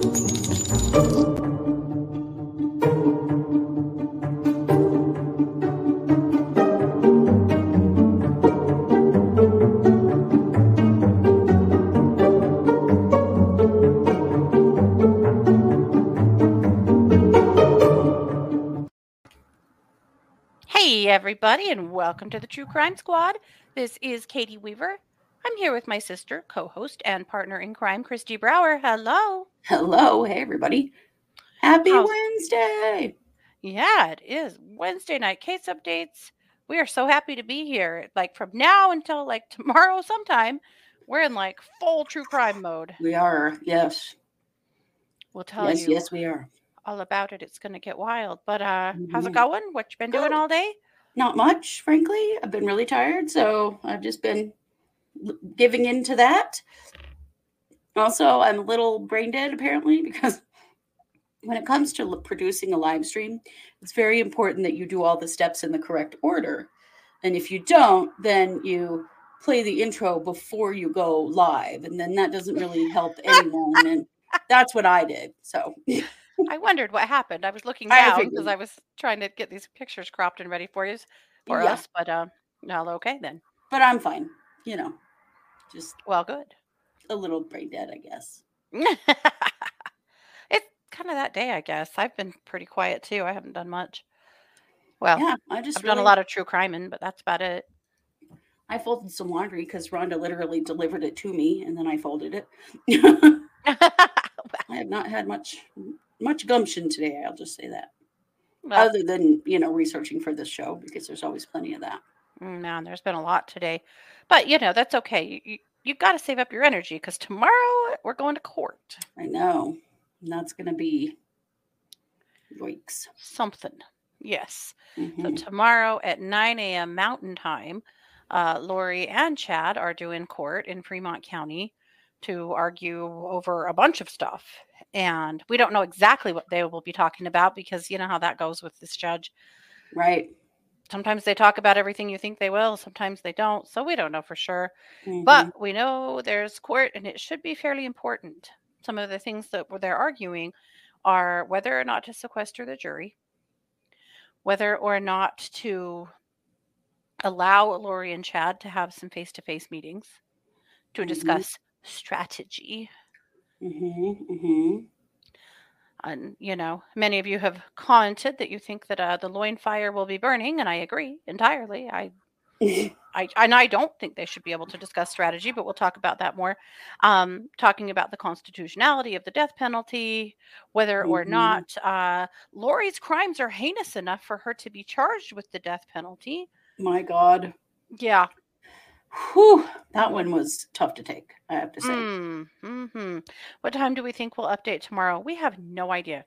Hey, everybody, and welcome to the True Crime Squad. This is Katie Weaver. I'm here with my sister, co host, and partner in crime, Kristi Brower. Hello. Hello, hey everybody. Happy How's- Wednesday. Yeah, it is Wednesday night case updates. We are so happy to be here. Like from now until like tomorrow sometime, we're in like full true crime mode. We are, yes. We'll tell yes, you yes, we are. all about it. It's going to get wild. But uh how's it Mhm. going? What you been doing Good. all day? Not much, frankly. I've been really tired, so I've just been giving in to that. Also, I'm a little brain dead apparently because when it comes to producing a live stream, it's very important that you do all the steps in the correct order. And if you don't, then you play the intro before you go live, and then that doesn't really help anyone. And that's what I did. So I wondered what happened. I was looking down because figured. I was trying to get these pictures cropped and ready for you for Yeah. us. But uh, no, okay then. but I'm fine. You know, just Well, good. a little brain dead, I guess. it's kind of that day, I guess. I've been pretty quiet too. I haven't done much. Well, Yeah, I just I've done a lot of true criming, but that's about it. I folded some laundry because Rhonda literally delivered it to me, and then I folded it. I have not had much much gumption today. I'll just say that, well, other than you know researching for this show because there's always plenty of that. Mm, man, there's been a lot today, but you know that's okay. You you, you got to save up your energy because tomorrow we're going to court. I know, and that's going to be yikes. Something, yes. So Mhm. tomorrow at 9 a.m. Mountain Time, uh, Lori and Chad are due in court in Fremont County to argue over a bunch of stuff. And we don't know exactly what they will be talking about because you know how that goes with this judge. Right. Sometimes they talk about everything you think they will, sometimes they don't. So we don't know for sure. Mhm. But we know there's court and it should be fairly important. Some of the things that they're arguing are whether or not to sequester the jury, whether or not to allow Lori and Chad to have some face to face meetings to Mhm. discuss strategy. Mhm, mhm. And, you know, many of you have commented that you think that uh, the loin fire will be burning, and I agree entirely. I I and I don't think they should be able to discuss strategy, but we'll talk about that more. Um, talking about the constitutionality of the death penalty, whether or Mhm. not uh, Lori's crimes are heinous enough for her to be charged with the death penalty. My God. Yeah. Whew, that one was tough to take. I have to say. Mm, hmm What time do we think we'll update tomorrow? We have no idea.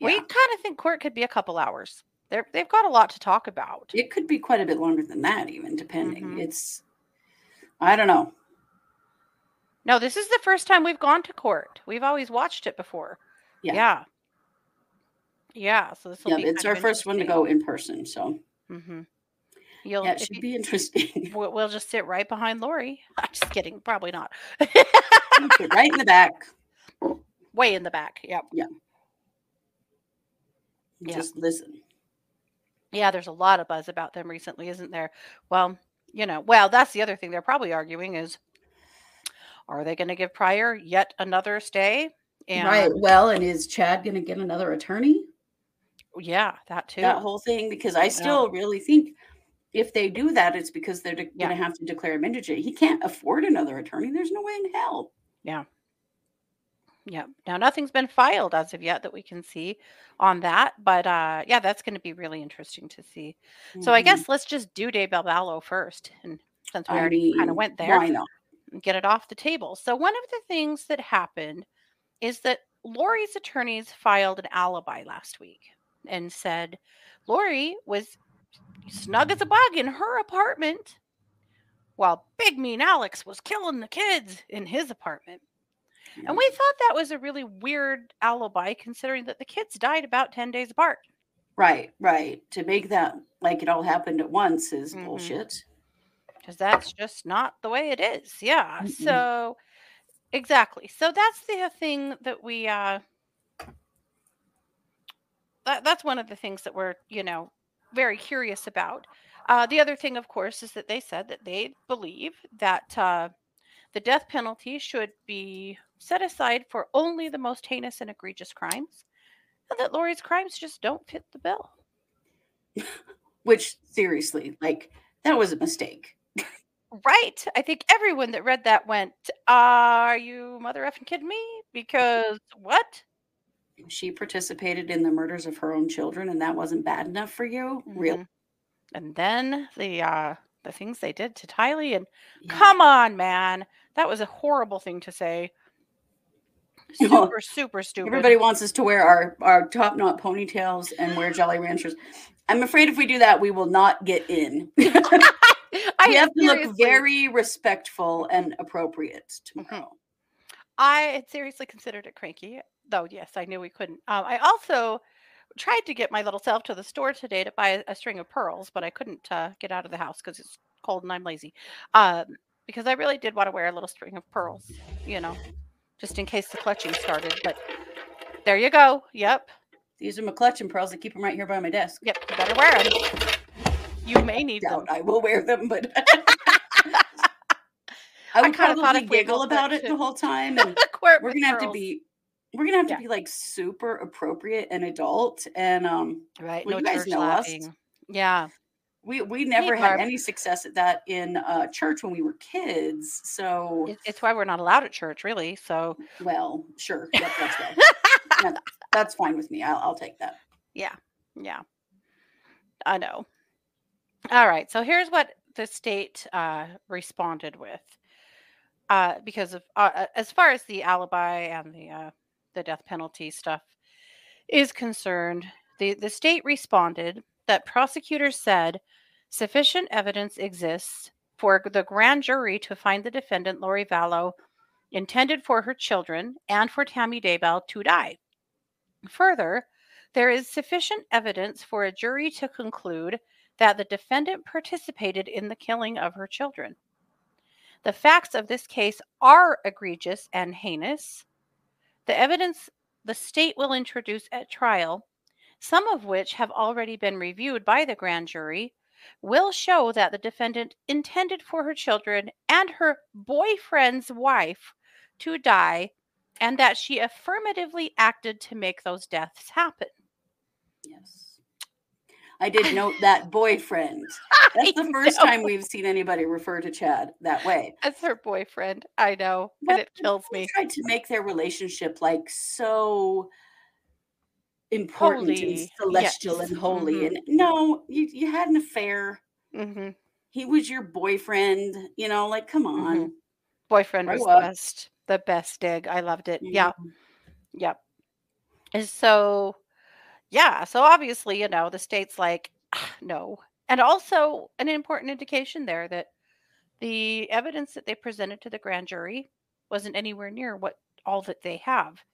We kind of think court could be a couple hours. They're, they've got a lot to talk about. It could be quite a bit longer than that, even depending. Mhm. It's, I don't know. No, this is the first time we've gone to court. We've always watched it before. Yeah. Yeah. Yeah, so this will Yeah, be it's our first one to go in person, so hmm You'll yeah, it should you- be interesting. we'll, we'll just sit right behind Lori. I'm just kidding, probably not. Right in the back. Way in the back. Yep. Yeah. Just listen. Yeah, there's a lot of buzz about them recently, isn't there? Well, you know, well, that's the other thing they're probably arguing is are they going to give Prior yet another stay? And right. Well, and is Chad going to get another attorney? yeah, that too. That whole thing, because I still really think if they do that, it's because they're de- Yeah. going to have to declare him indigent. He can't afford another attorney. There's no way in hell. Yeah. Yeah. Now nothing's been filed as of yet that we can see on that, but uh yeah, that's going to be really interesting to see. So I Mhm. guess let's just do Daybell Vallow first, and since we I already kind of went there, Why not? get it off the table. So one of the things that happened is that Lori's attorneys filed an alibi last week and said Lori was snug as a bug in her apartment while Big Mean Alex was killing the kids in his apartment. And we thought that was a really weird alibi considering that the kids died about 10 days apart. Right, right. To make that like it all happened at once is Mhm. bullshit. because that's just not the way it is. Yeah. Mm-mm. So exactly. So that's the thing that we uh that, that's one of the things that we're, you know, very curious about. Uh, the other thing, of course, is that they said that they believe that uh, the death penalty should be set aside for only the most heinous and egregious crimes, and that Lori's crimes just don't fit the bill. Which, seriously, like, that was a mistake. Right. I think everyone that read that went, Are you mother effing kidding me? Because what? She participated in the murders of her own children, and that wasn't bad enough for you? Really? Mhm. And then the uh the things they did to Tylee and Yeah. come on, man. That was a horrible thing to say. Super, super stupid. Everybody wants us to wear our, our top knot ponytails and wear Jolly Ranchers. I'm afraid if we do that, we will not get in. we I have to look very respectful and appropriate Mm-hmm. tomorrow. I had seriously considered it cranky, though. Yes, I knew we couldn't. Um, I also tried to get my little self to the store today to buy a, a string of pearls, but I couldn't uh, get out of the house because it's cold and I'm lazy. Um, because I really did want to wear a little string of pearls, you know, just in case the clutching started. But there you go. Yep, These are my clutching pearls. I keep them right here by my desk. yep. You better wear them. You may need them. Doubt I will wear them, but I would kinda thought probably if giggle about it should- the whole time. And we're gonna have to be we're gonna have to Yeah. be like super appropriate and adult. And um right. well, no you guys know us. Yeah. we we never had Barb. any success at that in uh church when we were kids. So It's why we're not allowed at church, really. So well, sure. Yep, that's. Yeah, that's fine with me. I'll, I'll take that. Yeah. Yeah. I know. All right. So here's what the state uh, responded with. Uh, because of uh, uh, as far as the alibi and the uh, the death penalty stuff is concerned, the the state responded that prosecutors said sufficient evidence exists for the grand jury to find the defendant Lori Vallow intended for her children and for Tammy Daybell to die. Further, there is sufficient evidence for a jury to conclude that the defendant participated in the killing of her children. The facts of this case are egregious and heinous. The evidence the state will introduce at trial, some of which have already been reviewed by the grand jury, will show that the defendant intended for her children and her boyfriend's wife to die and that she affirmatively acted to make those deaths happen. Yes. I did note that boyfriend. That's the first time we've seen anybody refer to Chad that way. As her boyfriend. I know. But and it kills me. tried to make their relationship like so important and celestial yes, and holy. mhm. And no, you you had an affair. hmm He was your boyfriend. You know, like come on. Boyfriend Grow was the best. The best dig. I loved it. Yeah. Mhm. Yep. And so, yeah. So obviously, you know, the state's like, "Ah, no. And also, an important indication there that the evidence that they presented to the grand jury wasn't anywhere near what all that they have.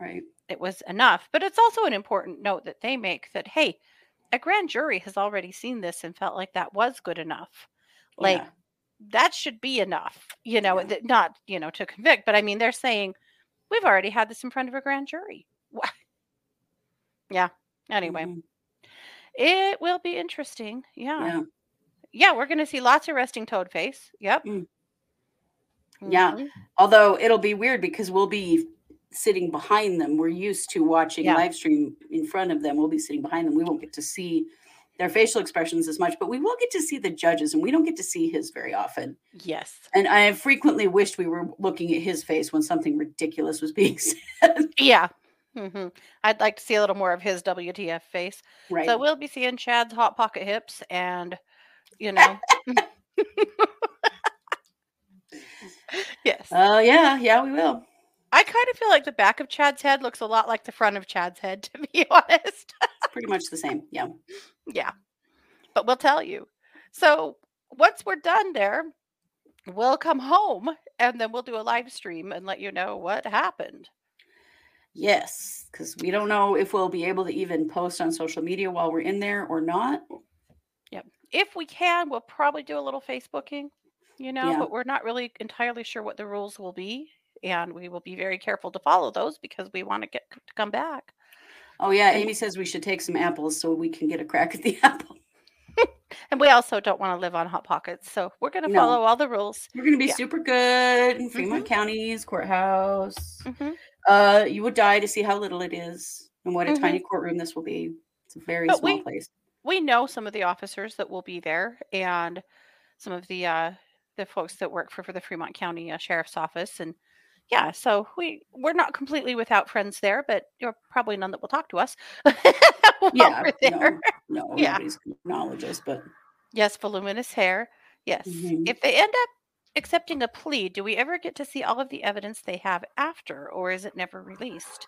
Right. It was enough. But it's also an important note that they make that, hey, a grand jury has already seen this and felt like that was good enough. Like, Yeah. that should be enough, you know, Yeah. that not, you know, to convict, but I mean, they're saying we've already had this in front of a grand jury. Yeah. Anyway, Mhm. It will be interesting. Yeah. Yeah. Yeah. we're going to see lots of resting toad face. Yep. Mm. Yeah. Mhm. Although it'll be weird because we'll be sitting behind them. We're used to watching Yeah. live stream in front of them. We'll be sitting behind them. We won't get to see their facial expressions as much, but we will get to see the judges, and we don't get to see his very often. Yes. And I have frequently wished we were looking at his face when something ridiculous was being said. Yeah. Hmm I'd like to see a little more of his WTF face. right. So we'll be seeing Chad's hot pocket hips and, you know. yes. Oh yeah, yeah, we will. I kind of feel like the back of Chad's head looks a lot like the front of Chad's head, to be honest. Pretty much the same. Yeah. yeah. But we'll tell you. So once we're done there, we'll come home and then we'll do a live stream and let you know what happened. Yes, because we don't know if we'll be able to even post on social media while we're in there or not. Yep. If we can, we'll probably do a little Facebooking, you know, Yeah. but we're not really entirely sure what the rules will be and we will be very careful to follow those because we want to get to come back. Oh yeah, Amy says we should take some apples so we can get a crack at the apple. And we also don't want to live on hot pockets, so we're going to No. follow all the rules. We're gonna be Yeah. super good in Fremont Mhm. County's courthouse. hmm Uh, you would die to see how little it is and what a Mhm. tiny courtroom this will be. It's a very But small we- place. We know some of the officers that will be there, and some of the uh, the folks that work for, for the Fremont County uh, Sheriff's Office, and yeah, so we we're not completely without friends there, but you're probably none that will talk to us. while Yeah, we're there. no, no, Yeah. nobody's acknowledge us, but Yes, voluminous hair. Yes. Mhm. If they end up accepting a plea, do we ever get to see all of the evidence they have after, or is it never released?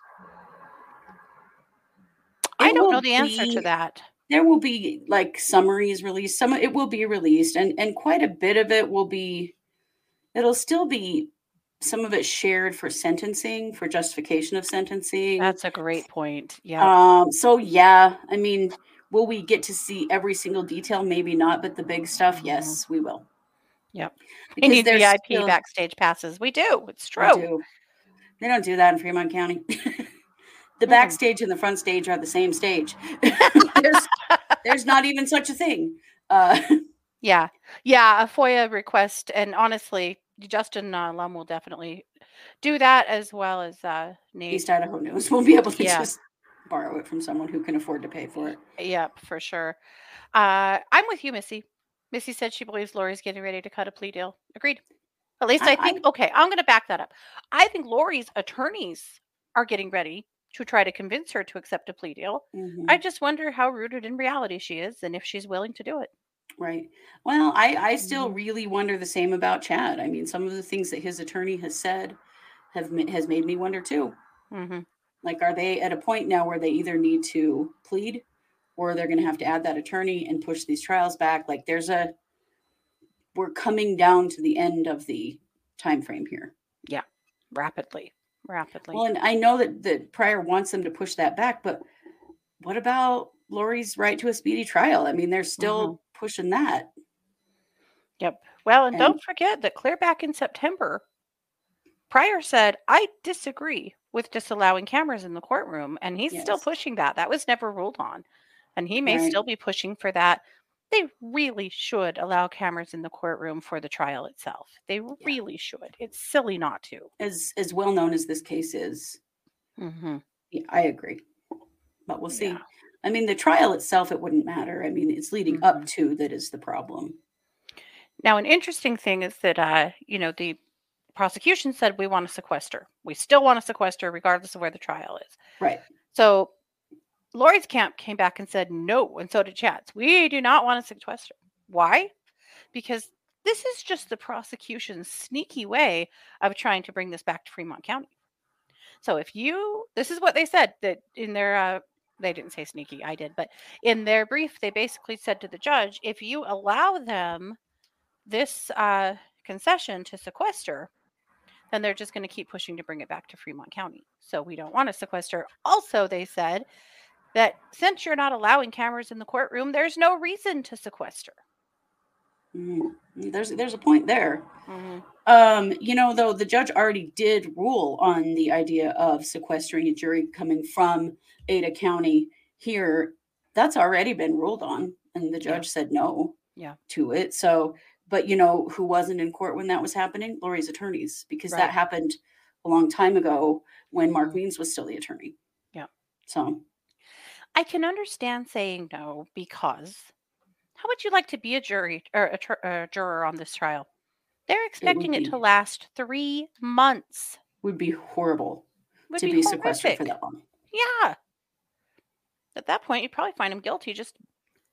I don't know the answer to that. there will be like summaries released. Some it will be released, and and quite a bit of it will be. It'll still be some of it shared for sentencing, for justification of sentencing. That's a great point. Yeah. Um, so yeah, I mean, will we get to see every single detail? Maybe not, but the big stuff, Mhm. yes, we will. Yep. we Because need VIP still- backstage passes. We do. It's true. do. They don't do that in Fremont County. the Hmm. backstage and the front stage are the same stage. there's, there's not even such a thing. Uh, Yeah. Yeah. A FOIA request. And honestly, Justin uh, Lum will definitely do that as well as uh, Nate. East Idaho News will be able to Yeah. just borrow it from someone who can afford to pay for it. Yep, for sure. Uh, I'm with you, Missy. Missy said she believes Lori's getting ready to cut a plea deal. Agreed. At least I I- think, okay, I'm going to back that up. I think Lori's attorneys are getting ready to try to convince her to accept a plea deal. Mhm. I just wonder how rooted in reality she is and if she's willing to do it. Right. Well, I, I still Mhm. really wonder the same about Chad. I mean, some of the things that his attorney has said have has made me wonder too. hmm Like, are they at a point now where they either need to plead, or they're going to have to add that attorney and push these trials back? Like, there's a we're coming down to the end of the time frame here. Yeah, rapidly. Rapidly. Well, and I know that that Prior wants them to push that back, but what about Lori's right to a speedy trial? I mean, they're still mm-hmm. pushing that. Yep. Well, and, And- don't forget that clear back in September, Prior said, I disagree with disallowing cameras in the courtroom. And he's still pushing that. That was never ruled on. And he may Right. still be pushing for that. They really should allow cameras in the courtroom for the trial itself. They really should. It's silly not to. As as well known as this case is, hmm yeah, I agree. But we'll see. Yeah. I mean, the trial itself, it wouldn't matter. I mean, it's leading up Mhm. to that is the problem. Now, an interesting thing is that, uh, you know, the prosecution said we want to sequester. We still want to sequester regardless of where the trial is. Right. So Lori's camp came back and said no, and so did Chad's. We do not want to sequester. Why? Because this is just the prosecution's sneaky way of trying to bring this back to Fremont County. So if you, this is what they said that in their, uh, they didn't say sneaky, I did, but in their brief, they basically said to the judge, if you allow them this uh, concession to sequester, then they're just going to keep pushing to bring it back to Fremont County. So we don't want to sequester. Also, they said that since you're not allowing cameras in the courtroom, there's no reason to sequester. Mhm. There's there's a point there. Mhm. Um, you know, though the judge already did rule on the idea of sequestering a jury coming from Ada County here. That's already been ruled on, and the Yeah. judge said no Yeah. to it. So, but you know, who wasn't in court when that was happening? Lori's attorneys, because Right. that happened a long time ago when Mark Mhm. Means was still the attorney. Yeah. So, I can understand saying no because how would you like to be a jury or a, tr- a juror on this trial? They're expecting it be- to last three months. would be horrible Would to be, be, sequestered for that long. Yeah. At that point, you'd probably find him guilty just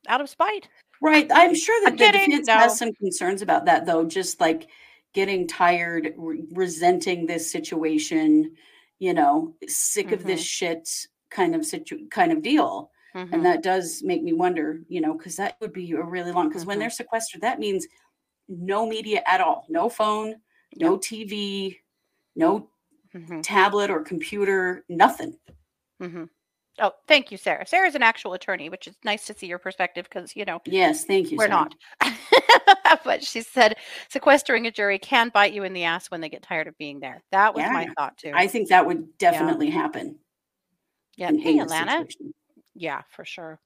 out of spite. Right. I'm sure that I'm the kidding, defense no. has some concerns about that, though. Just like getting tired, re- resenting this situation, you know, sick of this mm-hmm. shit kind of situ- kind of deal. Mhm. And that does make me wonder, you know, because that would be a really long. Because when Mhm. they're sequestered, that means no media at all, no phone, no TV, no Mhm. tablet or computer, nothing. Mhm. Oh, thank you, Sarah. Sarah's an actual attorney, which is nice to see your perspective because, you know, Yes, thank you. we're Sarah. not. but she said sequestering a jury can bite you in the ass when they get tired of being there. That was my thought too. I think that would definitely happen. Yeah. Hey, Alana. situation. Yeah, for sure.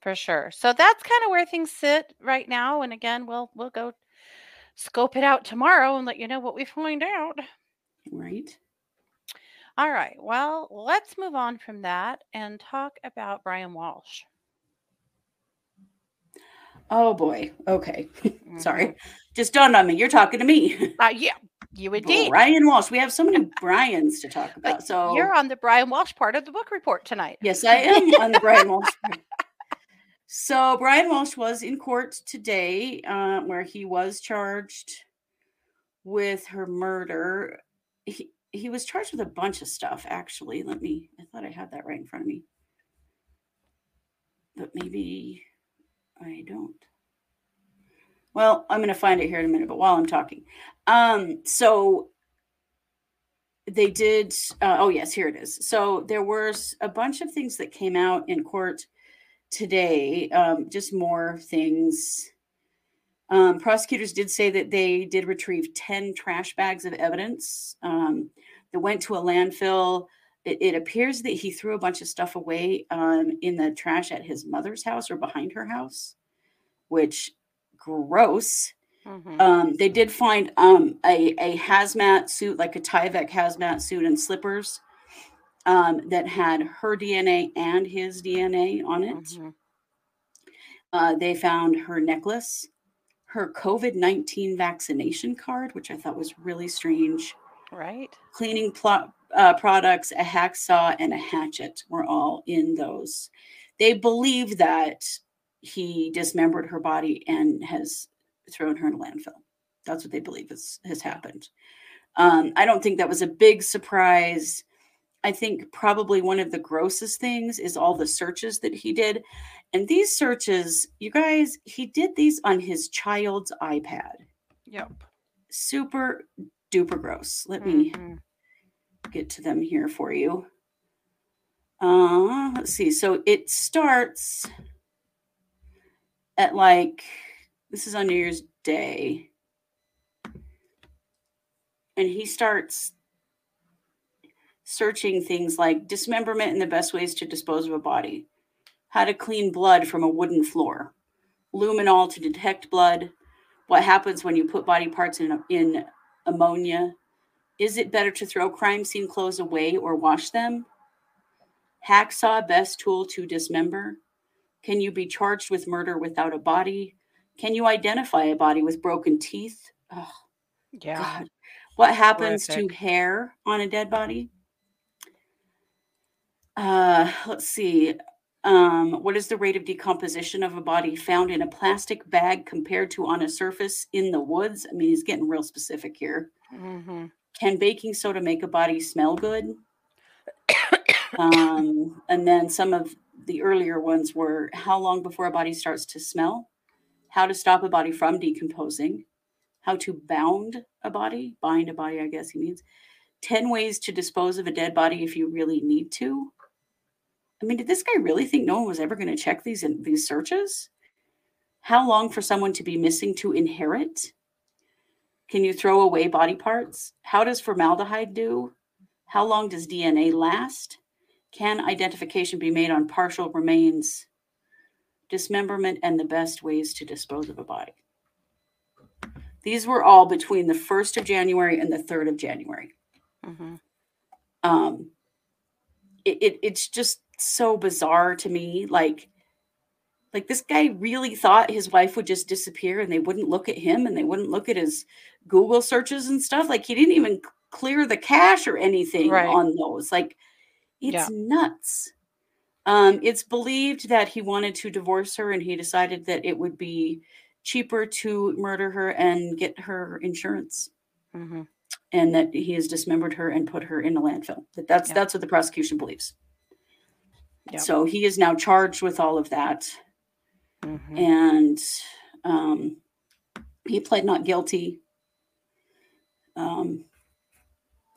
For sure. So that's kind of where things sit right now. And again, we'll we'll go scope it out tomorrow and let you know what we find out. Right. All right. Well, let's move on from that and talk about Brian Walshe. Oh boy. Okay. Sorry. Mhm. Just dawned on me. You're talking to me. Uh, yeah, you indeed. Brian Walshe. We have so many Brians to talk But about. So You're on the Brian Walshe part of the book report tonight. Yes, I am on the Brian Walshe. part. So Brian Walshe was in court today, uh, where he was charged with her murder. He he was charged with a bunch of stuff. Actually, let me. I thought I had that right in front of me, but maybe I don't. Well, I'm going to find it here in a minute. But while I'm talking, um, so they did uh, oh yes here it is. So there was a bunch of things that came out in court today um, just more things. Um, prosecutors did say that they did retrieve 10 trash bags of evidence um, that went to a landfill. It, it appears that he threw a bunch of stuff away um, in the trash at his mother's house or behind her house which gross Mhm. um, they did find um, a, a hazmat suit, like a Tyvek hazmat suit and slippers um, that had her DNA and his DNA on it. Mhm. Uh, they found her necklace, her COVID 19 vaccination card, which I thought was really strange, Right. cleaning pl- uh, products, a hacksaw, and a hatchet were all in those. They believe that he dismembered her body and has thrown her in a landfill. That's what they believe has, has happened. Um, I don't think that was a big surprise. I think probably one of the grossest things is all the searches that he did. And these searches, you guys, he did these on his child's iPad. Yep. Super duper gross. Let me Mhm. get to them here for you. Uh, let's see. So it starts at like this is on New Year's Day, and he starts searching things like dismemberment and the best ways to dispose of a body, how to clean blood from a wooden floor, luminol to detect blood, what happens when you put body parts in in ammonia, is it better to throw crime scene clothes away or wash them? Hacksaw, best tool to dismember. Can you be charged with murder without a body? Can you identify a body with broken teeth? Oh, Yeah. God. What happens Horrific. to hair on a dead body? Uh, let's see. Um, what is the rate of decomposition of a body found in a plastic bag compared to on a surface in the woods? I mean, he's getting real specific here. hmm Can baking soda make a body smell good? um, and then some of the earlier ones were how long before a body starts to smell, how to stop a body from decomposing, how to bound a body, bind a body, I guess he means, 10 ways to dispose of a dead body if you really need to. I mean, did this guy really think no one was ever going to check these in these searches? How long for someone to be missing to inherit? Can you throw away body parts? How does formaldehyde do? How long does DNA last? Can identification be made on partial remains? Dismemberment and the best ways to dispose of a body. These were all between the 1st of January and the 3rd of January. hmm Um, it, it, it's just so bizarre to me. Like, like this guy really thought his wife would just disappear and they wouldn't look at him and they wouldn't look at his Google searches and stuff. Like he didn't even clear the cache or anything Right. on those. Like it's Yeah. nuts. Um, it's believed that he wanted to divorce her and he decided that it would be cheaper to murder her and get her insurance hmm and that he has dismembered her and put her in a landfill. That that's Yeah. that's what the prosecution believes. Yeah. So he is now charged with all of that, hmm and um, he pled not guilty. Um,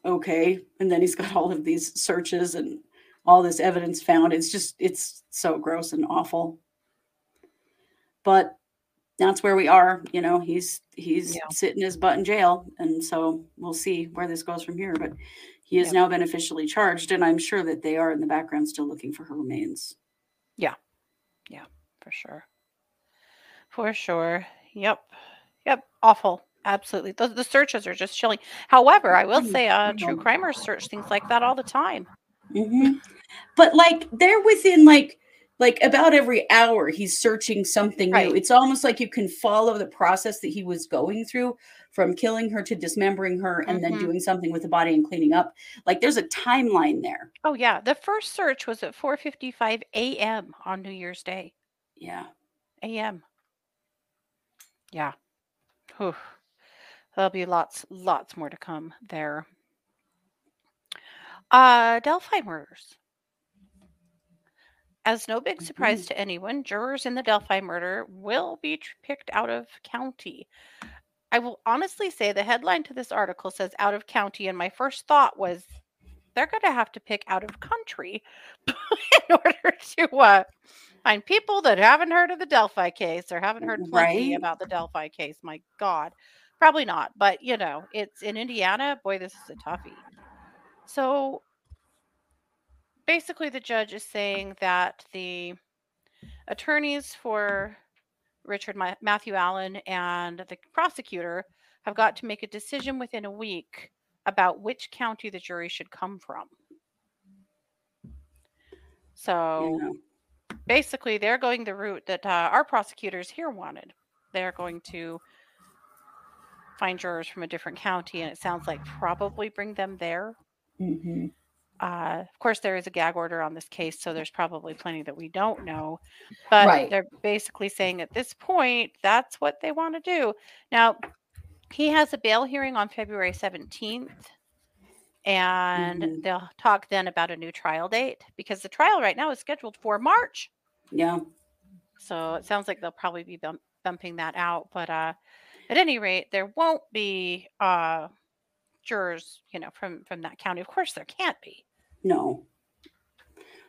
okay, and then he's got all of these searches and all this evidence found. It's just it's so gross and awful. But that's where we are. You know, he's he's Yeah. sitting his butt in jail, and so we'll see where this goes from here. But he has Yep. now been officially charged, and I'm sure that they are in the background still looking for her remains. Yeah. Yeah, for sure. For sure. Yep. Yep. Awful. Absolutely. The, the searches are just chilling. However, I will Mm, say uh, true know. crimers search things like that all the time. Mhm. But like they're within like like about every hour he's searching something Right. new. It's almost like you can follow the process that he was going through from killing her to dismembering her and then Mhm. doing something with the body and cleaning up. Like there's a timeline there. Oh yeah, the first search was at 4:55 a.m. on New Year's Day. Yeah. A.m. Yeah. Whew. There'll be lots lots more to come there. Uh Delphi murders. As no big surprise to anyone, jurors in the Delphi murder will be tr- picked out of county. I will honestly say the headline to this article says out of county, and my first thought was they're going to have to pick out of country in order to uh, find people that haven't heard of the Delphi case or haven't heard plenty Right. about the Delphi case. My God, probably not, but you know, it's in Indiana. Boy, this is a toughie. So basically, the judge is saying that the attorneys for Richard Ma- Matthew Allen and the prosecutor have got to make a decision within a week about which county the jury should come from. So Yeah. basically, they're going the route that uh, our prosecutors here wanted. They're going to find jurors from a different county, and it sounds like probably bring them there. Mhm. Uh, of course, there is a gag order on this case, so there's probably plenty that we don't know. But Right. they're basically saying at this point, that's what they want to do. Now, he has a bail hearing on February 17th, and Mhm. they'll talk then about a new trial date because the trial right now is scheduled for March. Yeah. So it sounds like they'll probably be bump- bumping that out. But uh, at any rate, there won't be uh, jurors, you know, from from that county. Of course, there can't be. No.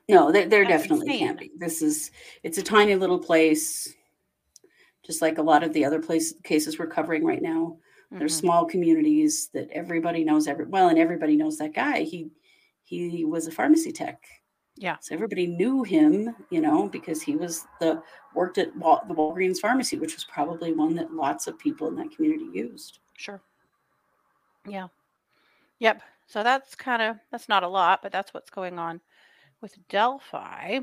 No, there, there definitely can't be. This is it's a tiny little place, just like a lot of the other place cases we're covering right now. They're Mhm. small communities that everybody knows every well, and everybody knows that guy. He he was a pharmacy tech. Yeah. So everybody knew him, you know, because he was the worked at Wal, the Walgreens pharmacy, which was probably one that lots of people in that community used. Sure. Yeah. Yep. So that's kind of that's not a lot, but that's what's going on with Delphi.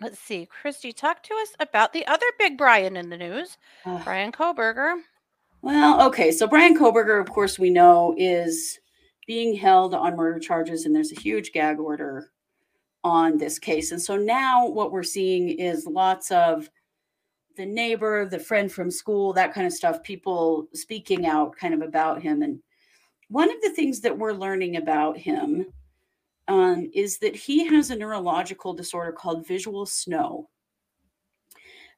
Let's see. Kristi, talk to us about the other big Brian in the news, Uh, Bryan Kohberger. Well, okay. So Bryan Kohberger, of course, we know is being held on murder charges, and there's a huge gag order on this case. And so now what we're seeing is lots of the neighbor, the friend from school, that kind of stuff, people speaking out kind of about him. And one of the things that we're learning about him um, is that he has a neurological disorder called visual snow.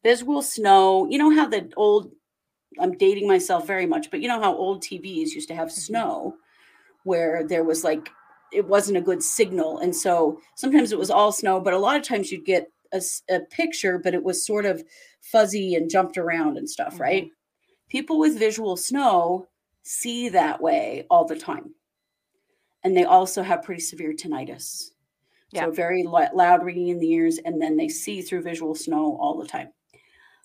Visual snow, you know how the old I'm dating myself very much, but you know how old TVs used to have Mhm. snow where there was like it wasn't a good signal. And so sometimes it was all snow, but a lot of times you'd get a picture, but it was sort of fuzzy and jumped around and stuff, mm-hmm. right? People with visual snow see that way all the time. And they also have pretty severe tinnitus. Yeah. So very lo- loud ringing in the ears, and then they see through visual snow all the time.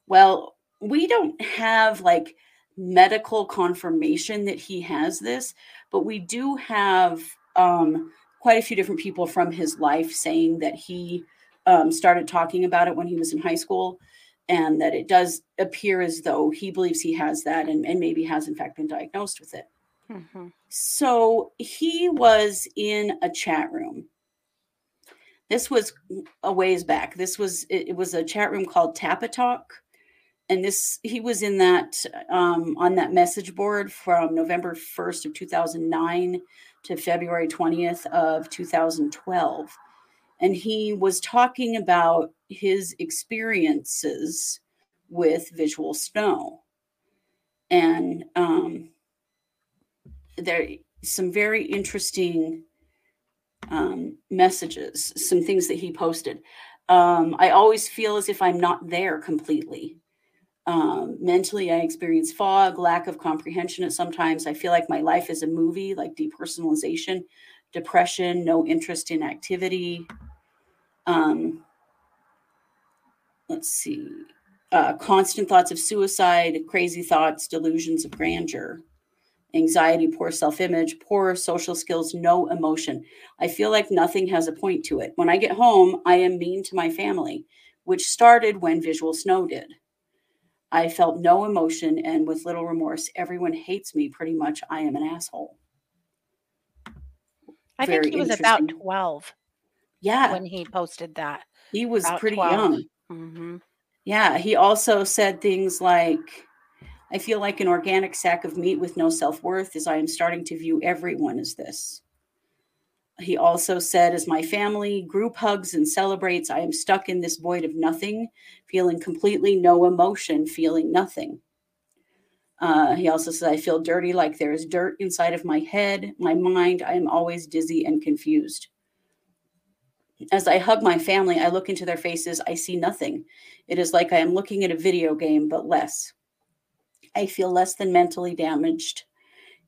Well, we don't have like medical confirmation that he has this, but we do have um, quite a few different people from his life saying that he um, started talking about it when he was in high school and that it does appear as though he believes he has that and, and maybe has in fact been diagnosed with it. Mhm. So he was in a chat room. This was a ways back. This was it, it was a chat room called Tapatalk, and this he was in that um, on that message board from November first of two thousand nine to February twentieth of two thousand twelve, and he was talking about his experiences with visual snow, and um, there some very interesting um, messages, some things that he posted. Um, I always feel as if I'm not there completely. Um, mentally, I experience fog, lack of comprehension at sometimes. I feel like my life is a movie, like depersonalization, depression, no interest in activity. Um, let's see, uh, constant thoughts of suicide, crazy thoughts, delusions of grandeur, anxiety, poor self image, poor social skills, no emotion. I feel like nothing has a point to it. When I get home, I am mean to my family, which started when Visual Snow did. I felt no emotion and with little remorse. Everyone hates me pretty much. I am an asshole. I Very think he was about 12 Yeah, when he posted that. he was about pretty 12. young. hmm Yeah, he also said things like, I feel like an organic sack of meat with no self worth as I am starting to view everyone as this. He also said, as my family group hugs and celebrates, I am stuck in this void of nothing, feeling completely no emotion, feeling nothing. Uh, he also says, I feel dirty, like there is dirt inside of my head, my mind. I am always dizzy and confused. As I hug my family, I look into their faces. I see nothing. It is like I am looking at a video game, but less. I feel less than mentally damaged.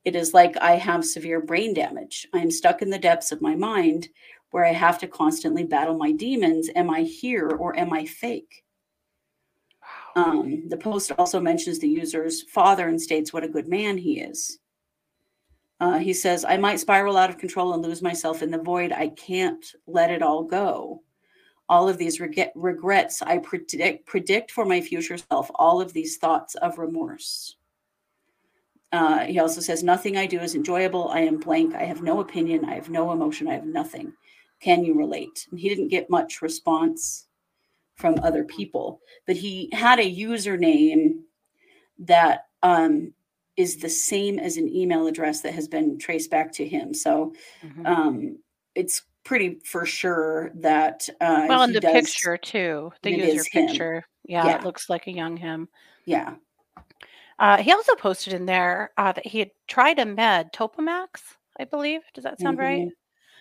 It is like I have severe brain damage. I am stuck in the depths of my mind where I have to constantly battle my demons. Am I here or am I fake? Um, the post also mentions the user's father and states what a good man he is. Uh, he says, I might spiral out of control and lose myself in the void. I can't let it all go. All of these reg- regrets I predict, predict for my future self, all of these thoughts of remorse. Uh, he also says, Nothing I do is enjoyable. I am blank. I have no opinion. I have no emotion. I have nothing. Can you relate? And he didn't get much response from other people, but he had a username that um, is the same as an email address that has been traced back to him. So Mhm. um, it's pretty for sure that uh, well, in the does- picture too, the user picture. Yeah, Yeah. it looks like a young him. Yeah. Uh, he also posted in there uh, that he had tried a med, Topamax, I believe. Does that sound right?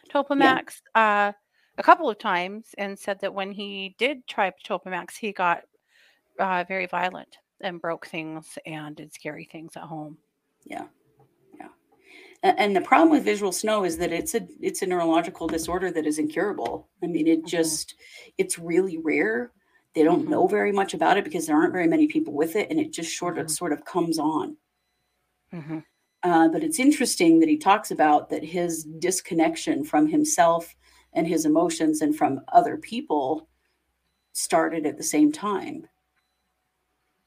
Topamax uh, a couple of times and said that when he did try Topamax, he got uh, very violent and broke things and did scary things at home. Yeah. Yeah. And the problem with visual snow is that it's a it's a neurological disorder that is incurable. I mean, it Mhm. just it's really rare. They don't Mhm. know very much about it because there aren't very many people with it, and it just sort of Mhm. sort of comes on. hmm Uh, but it's interesting that he talks about that his disconnection from himself and his emotions and from other people started at the same time.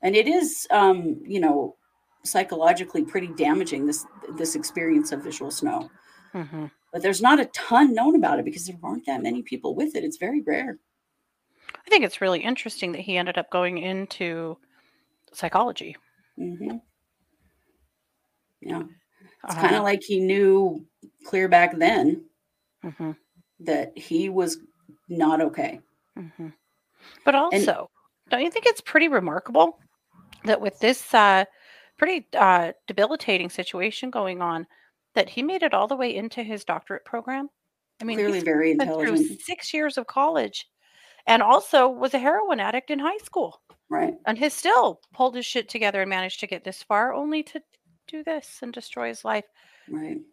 And it is, um, you know, psychologically pretty damaging this this experience of visual snow. hmm But there's not a ton known about it because there aren't that many people with it. It's very rare. I think it's really interesting that he ended up going into psychology. hmm Yeah, it's Uh, kind of like he knew clear back then mhm, that he was not okay. mhm. But also, don't you think it's pretty remarkable that with this uh, pretty uh, debilitating situation going on, that he made it all the way into his doctorate program? I mean, Clearly very been through intelligent, six years of college and also was a heroin addict in high school right? and has still pulled his shit together and managed to get this far only to do this and destroy his life. Right.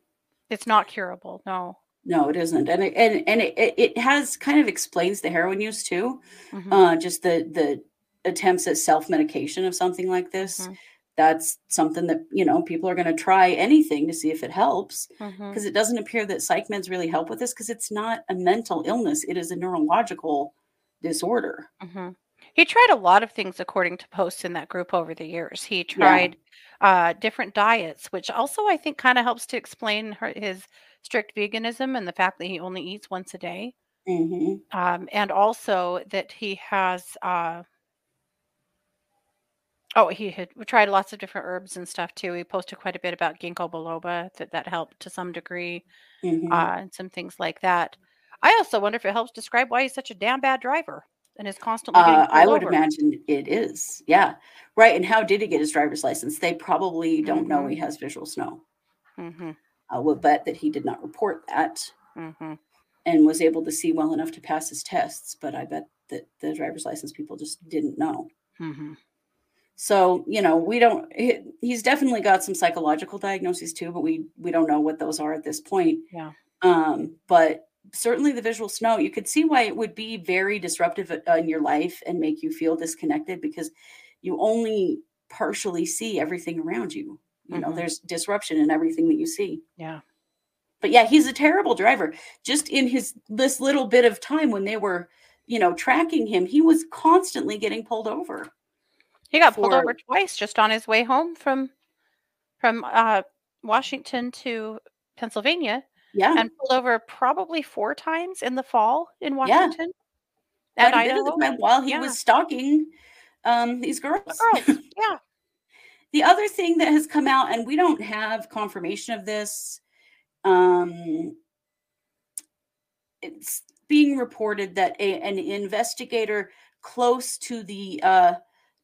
It's not curable. No. No, it isn't, and it, and and it, it has kind of explains the heroin use too. Mhm, Uh, just the the attempts at self medication of something like this. Mhm. That's something that you know people are going to try anything to see if it helps because it doesn't appear that psych meds really help with this because it's not a mental illness; it is a neurological disorder. hmm He tried a lot of things according to posts in that group over the years. He tried uh, different diets, which also I think kind of helps to explain her, his strict veganism and the fact that he only eats once a day. hmm Um, and also that he has, uh, oh, he had tried lots of different herbs and stuff too. He posted quite a bit about ginkgo biloba, that that helped to some degree, hmm uh, and some things like that. I also wonder if it helps describe why he's such a damn bad driver and is constantly getting Uh, I would over. imagine it is. Yeah. Right. And how did he get his driver's license? They probably don't know Mhm. he has visual snow. hmm I will bet that he did not report that. hmm and was able to see well enough to pass his tests. But I bet that the driver's license people just didn't know. hmm So you know, we don't. he- He's definitely got some psychological diagnoses too, but we we don't know what those are at this point. Yeah. Um, but certainly the visual snow, you could see why it would be very disruptive uh, in your life and make you feel disconnected because you only partially see everything around you. You know, Mhm. there's disruption in everything that you see. Yeah. But yeah, he's a terrible driver. Just in his this little bit of time when they were, you know, tracking him, he was constantly getting pulled over. He got pulled over twice just on his way home from from uh, Washington to Pennsylvania, Yeah. and pulled over probably four times in the fall in Yeah. Washington and quite a bit of the time while he Yeah. was stalking um, these girls. The girls, yeah. the other thing that has come out, and we don't have confirmation of this, um, it's being reported that a, an investigator close to the uh,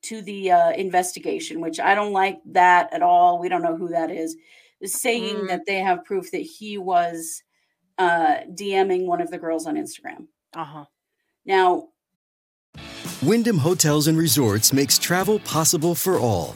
to the uh, investigation, which I don't like that at all. We don't know who that is saying Mm. that they have proof that he was uh, DMing one of the girls on Instagram. Uh huh. Now, Wyndham Hotels and Resorts makes travel possible for all.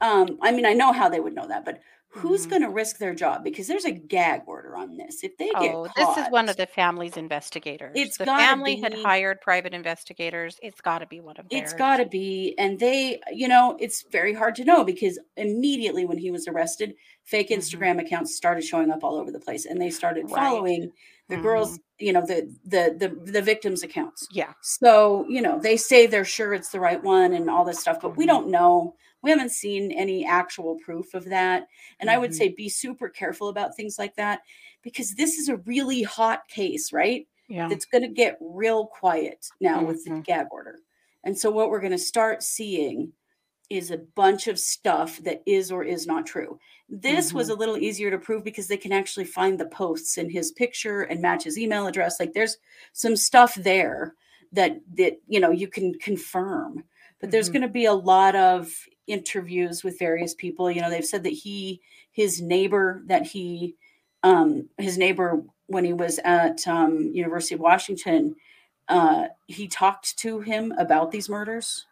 Um, I mean, I know how they would know that, but who's Mhm. going to risk their job? Because there's a gag order on this. If they get Oh, caught, this is one of the family's investigators. It's the family had hired private investigators. It's got to be one of theirs. It's got to be, and they, you know, it's very hard to know because immediately when he was arrested, fake Mhm. Instagram accounts started showing up all over the place, and they started Right. following the girls, you know, the the the the victims' accounts. Yeah. So, you know, they say they're sure it's the right one and all this stuff, but we Mhm. don't know. We haven't seen any actual proof of that. And I would Mhm. say be super careful about things like that because this is a really hot case, right? Yeah. It's going to get real quiet now with the Mhm. gag order. And so, what we're going to start seeing is a bunch of stuff that is or is not true. This was Mm-hmm. a little easier to prove because they can actually find the posts in his picture and match his email address. Like there's some stuff there that that you know you can confirm. But there's Mhm. going to be a lot of interviews with various people. You know, they've said that he, his neighbor, that he, um, his neighbor when he was at um, University of Washington, uh, he talked to him about these murders,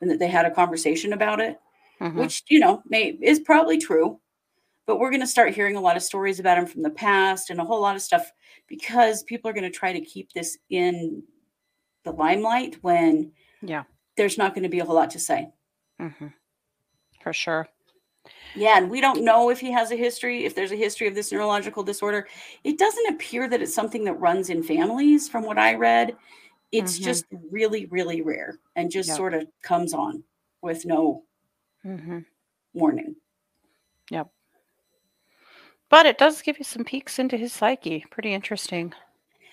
and that they had a conversation about it Mhm. which you know may is probably true but we're going to start hearing a lot of stories about him from the past and a whole lot of stuff because people are going to try to keep this in the limelight when Yeah. there's not going to be a whole lot to say hmm For sure. yeah and we don't know if he has a history if there's a history of this neurological disorder it doesn't appear that it's something that runs in families from what i read it's Mhm. just really really rare and just Yep. sort of comes on with no hmm warning Yep. But it does give you some peeks into his psyche. Pretty interesting.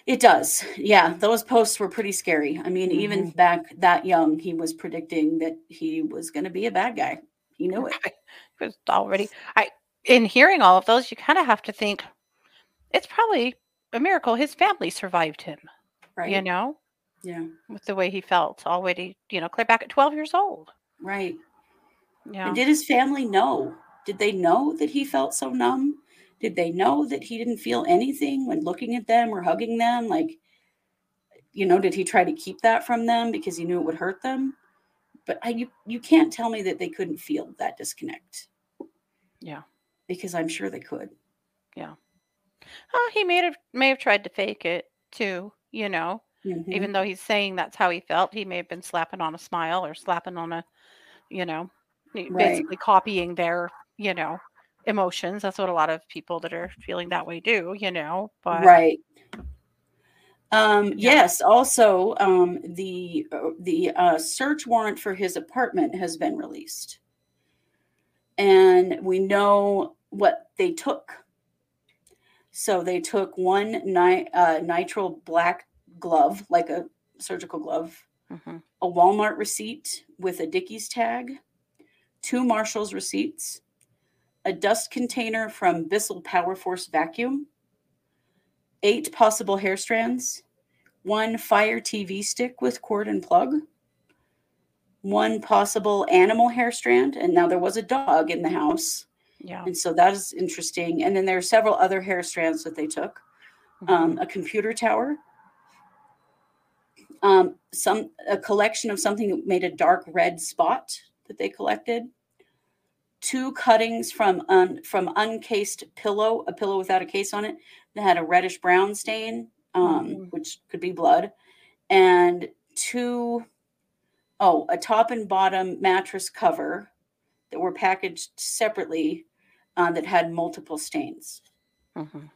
It does. Yeah, those posts were pretty scary. I mean, even back that young, he was predicting that he was going to be a bad guy. He knew it. Was already. I in hearing all of those, you kind of have to think it's probably a miracle his family survived him. Right. You know, Yeah. with the way he felt already. You know, clear back at twelve years old. Right. Yeah. And did his family know? Did they know that he felt so numb? Did they know that he didn't feel anything when looking at them or hugging them? Like, you know, did he try to keep that from them because he knew it would hurt them? But I, you, you can't tell me that they couldn't feel that disconnect Yeah. because I'm sure they could. Yeah. Oh, he may have may have tried to fake it too. You know, Mhm. even though he's saying that's how he felt, he may have been slapping on a smile or slapping on a, you know, Right. basically copying their, you know, emotions. That's what a lot of people that are feeling that way do. You know, but right um Yeah. yes also um the uh, the uh search warrant for his apartment has been released. And we know what they took. So they took one ni- uh, nitrile black glove like a surgical glove, hmm a Walmart receipt with a Dickies tag, two Marshalls receipts, a dust container from Bissell Power Force vacuum, eight possible hair strands, one Fire TV stick with cord and plug, one possible animal hair strand, and now there was a dog in the house, Yeah. and so that is interesting. And then there are several other hair strands that they took, mhm, um, a computer tower, um, some a collection of something that made a dark red spot that they collected, two cuttings from un, from uncased pillow, a pillow without a case on it that had a reddish brown stain, um, Mhm. which could be blood, and two oh a top and bottom mattress cover that were packaged separately uh, that had multiple stains. mhm.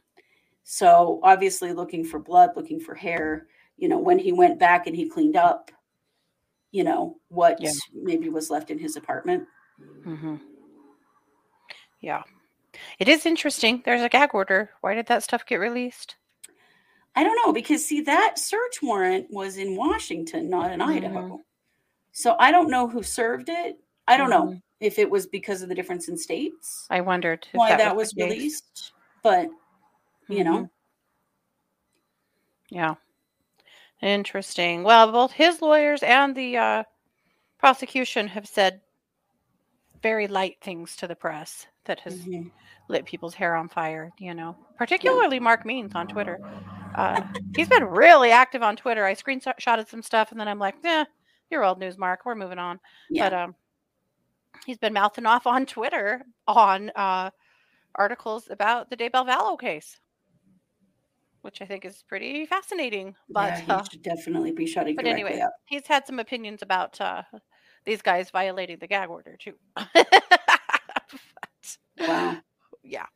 So obviously looking for blood, looking for hair. You know, when he went back and he cleaned up, you know, what Yeah. maybe was left in his apartment. hmm Yeah. It is interesting. There's a gag order. Why did that stuff get released? I don't know because see that search warrant was in Washington, not in Idaho. So I don't know who served it. I don't know if it was because of the difference in states I wondered why that, was, the case. released. But you know, Mhm. Yeah. Interesting. Well, both his lawyers and the uh, prosecution have said very light things to the press that has mhm. lit people's hair on fire, you know, particularly Mark Means on Twitter. Uh, he's been really active on Twitter. I screenshotted some stuff and then I'm like, eh, you're old news, Mark. We're moving on. yeah, But um, he's been mouthing off on Twitter on uh, articles about the Daybell Vallow case, which I think is pretty fascinating. But yeah, he uh, should definitely be shutting but anyway, up. he's had some opinions about uh, these guys violating the gag order too. Wow. yeah.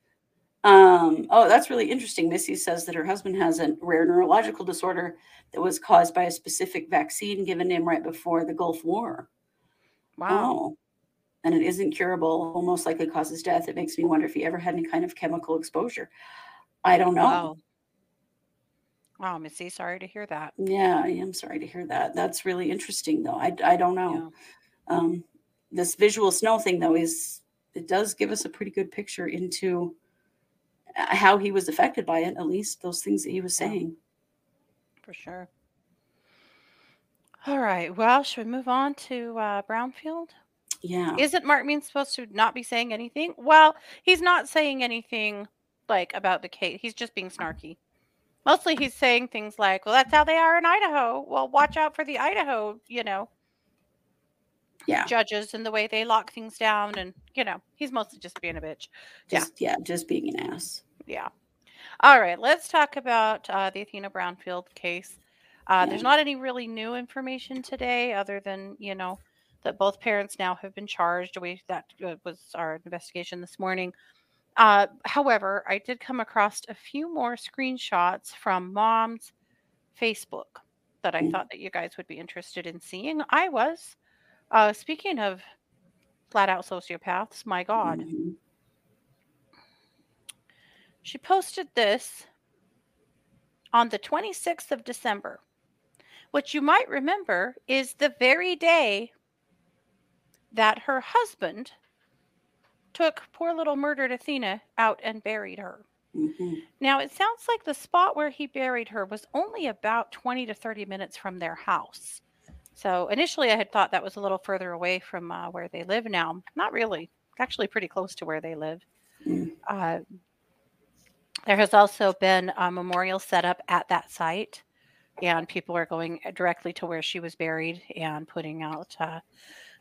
Um, oh, that's really interesting. Missy says that her husband has a rare neurological disorder that was caused by a specific vaccine given him right before the Gulf War. Wow. Oh, and it isn't curable, will most likely causes death. It makes me wonder if he ever had any kind of chemical exposure. I don't know. Wow. Wow, Missy, sorry to hear that. Yeah, I am sorry to hear that. That's really interesting, though. I, I don't know. Um, this visual snow thing, though, is it does give us a pretty good picture into how he was affected by it, at least those things that he was saying. for sure. All right. Well, should we move on to uh, Brownfield? Yeah. Isn't Mark Means supposed to not be saying anything? Well, he's not saying anything like about the case. He's just being snarky. Mostly he's saying things like, well, that's how they are in Idaho. Well, watch out for the Idaho, you know, Yeah. judges and the way they lock things down. And, you know, he's mostly just being a bitch. yeah. Just, yeah. Just being an ass. Yeah. All right. Let's talk about uh, the Athena Brownfield case. Uh, There's not any really new information today, other than you know that both parents now have been charged. We that uh, was our investigation this morning. Uh, however, I did come across a few more screenshots from mom's Facebook that I Mm. thought that you guys would be interested in seeing. I was. Uh, speaking of flat out sociopaths, my God. Mhm. She posted this on the 26th of December, which you might remember is the very day that her husband took poor little murdered Athena out and buried her. Mhm. Now, it sounds like the spot where he buried her was only about 20 to 30 minutes from their house. So initially, I had thought that was a little further away from uh, where they live now. Not really, actually, pretty close to where they live. Mm. Uh, there has also been a memorial set up at that site, and people are going directly to where she was buried and putting out uh,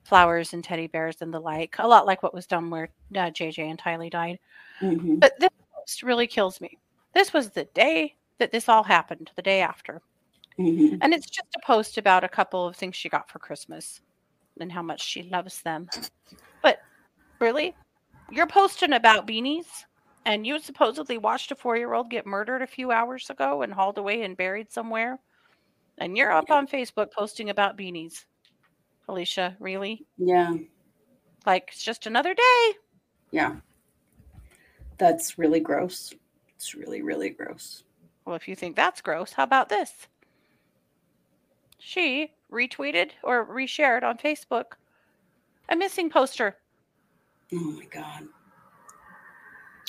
flowers and teddy bears and the like. A lot like what was done where uh, JJ and Tylee died. Mhm. But this really kills me. This was the day that this all happened, the day after. Mhm. And it's just a post about a couple of things she got for Christmas and how much she loves them. But really? You're posting about beanies and you supposedly watched a four year old get murdered a few hours ago and hauled away and buried somewhere. And you're up on Facebook posting about beanies. Alicia, really? Yeah. Like it's just another day. Yeah. That's really gross. It's really, really gross. Well, if you think that's gross, how about this? She retweeted or reshared on Facebook a missing poster Oh my God.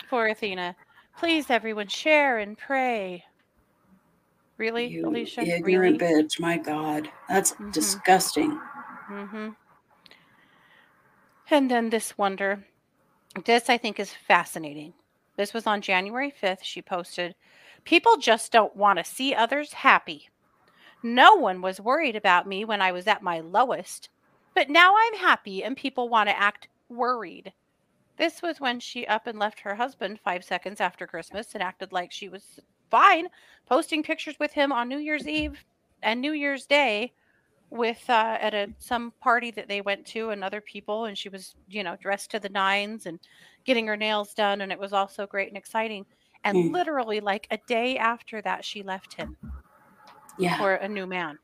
for Athena. Please, everyone, share and pray. Really, You Alicia? ignorant really? bitch. My God. That's Mhm. disgusting. Mm-hmm. And then this wonder. This I think is fascinating. This was on January 5th. She posted, People just don't want to see others happy. No one was worried about me when I was at my lowest, but now I'm happy and people want to act worried. This was when she up and left her husband five seconds after Christmas and acted like she was fine, posting pictures with him on New Year's Eve and New Year's Day with uh, at a some party that they went to and other people and she was you know dressed to the nines and getting her nails done and it was all so great and exciting and Mm. literally like a day after that she left him Yeah. for a new man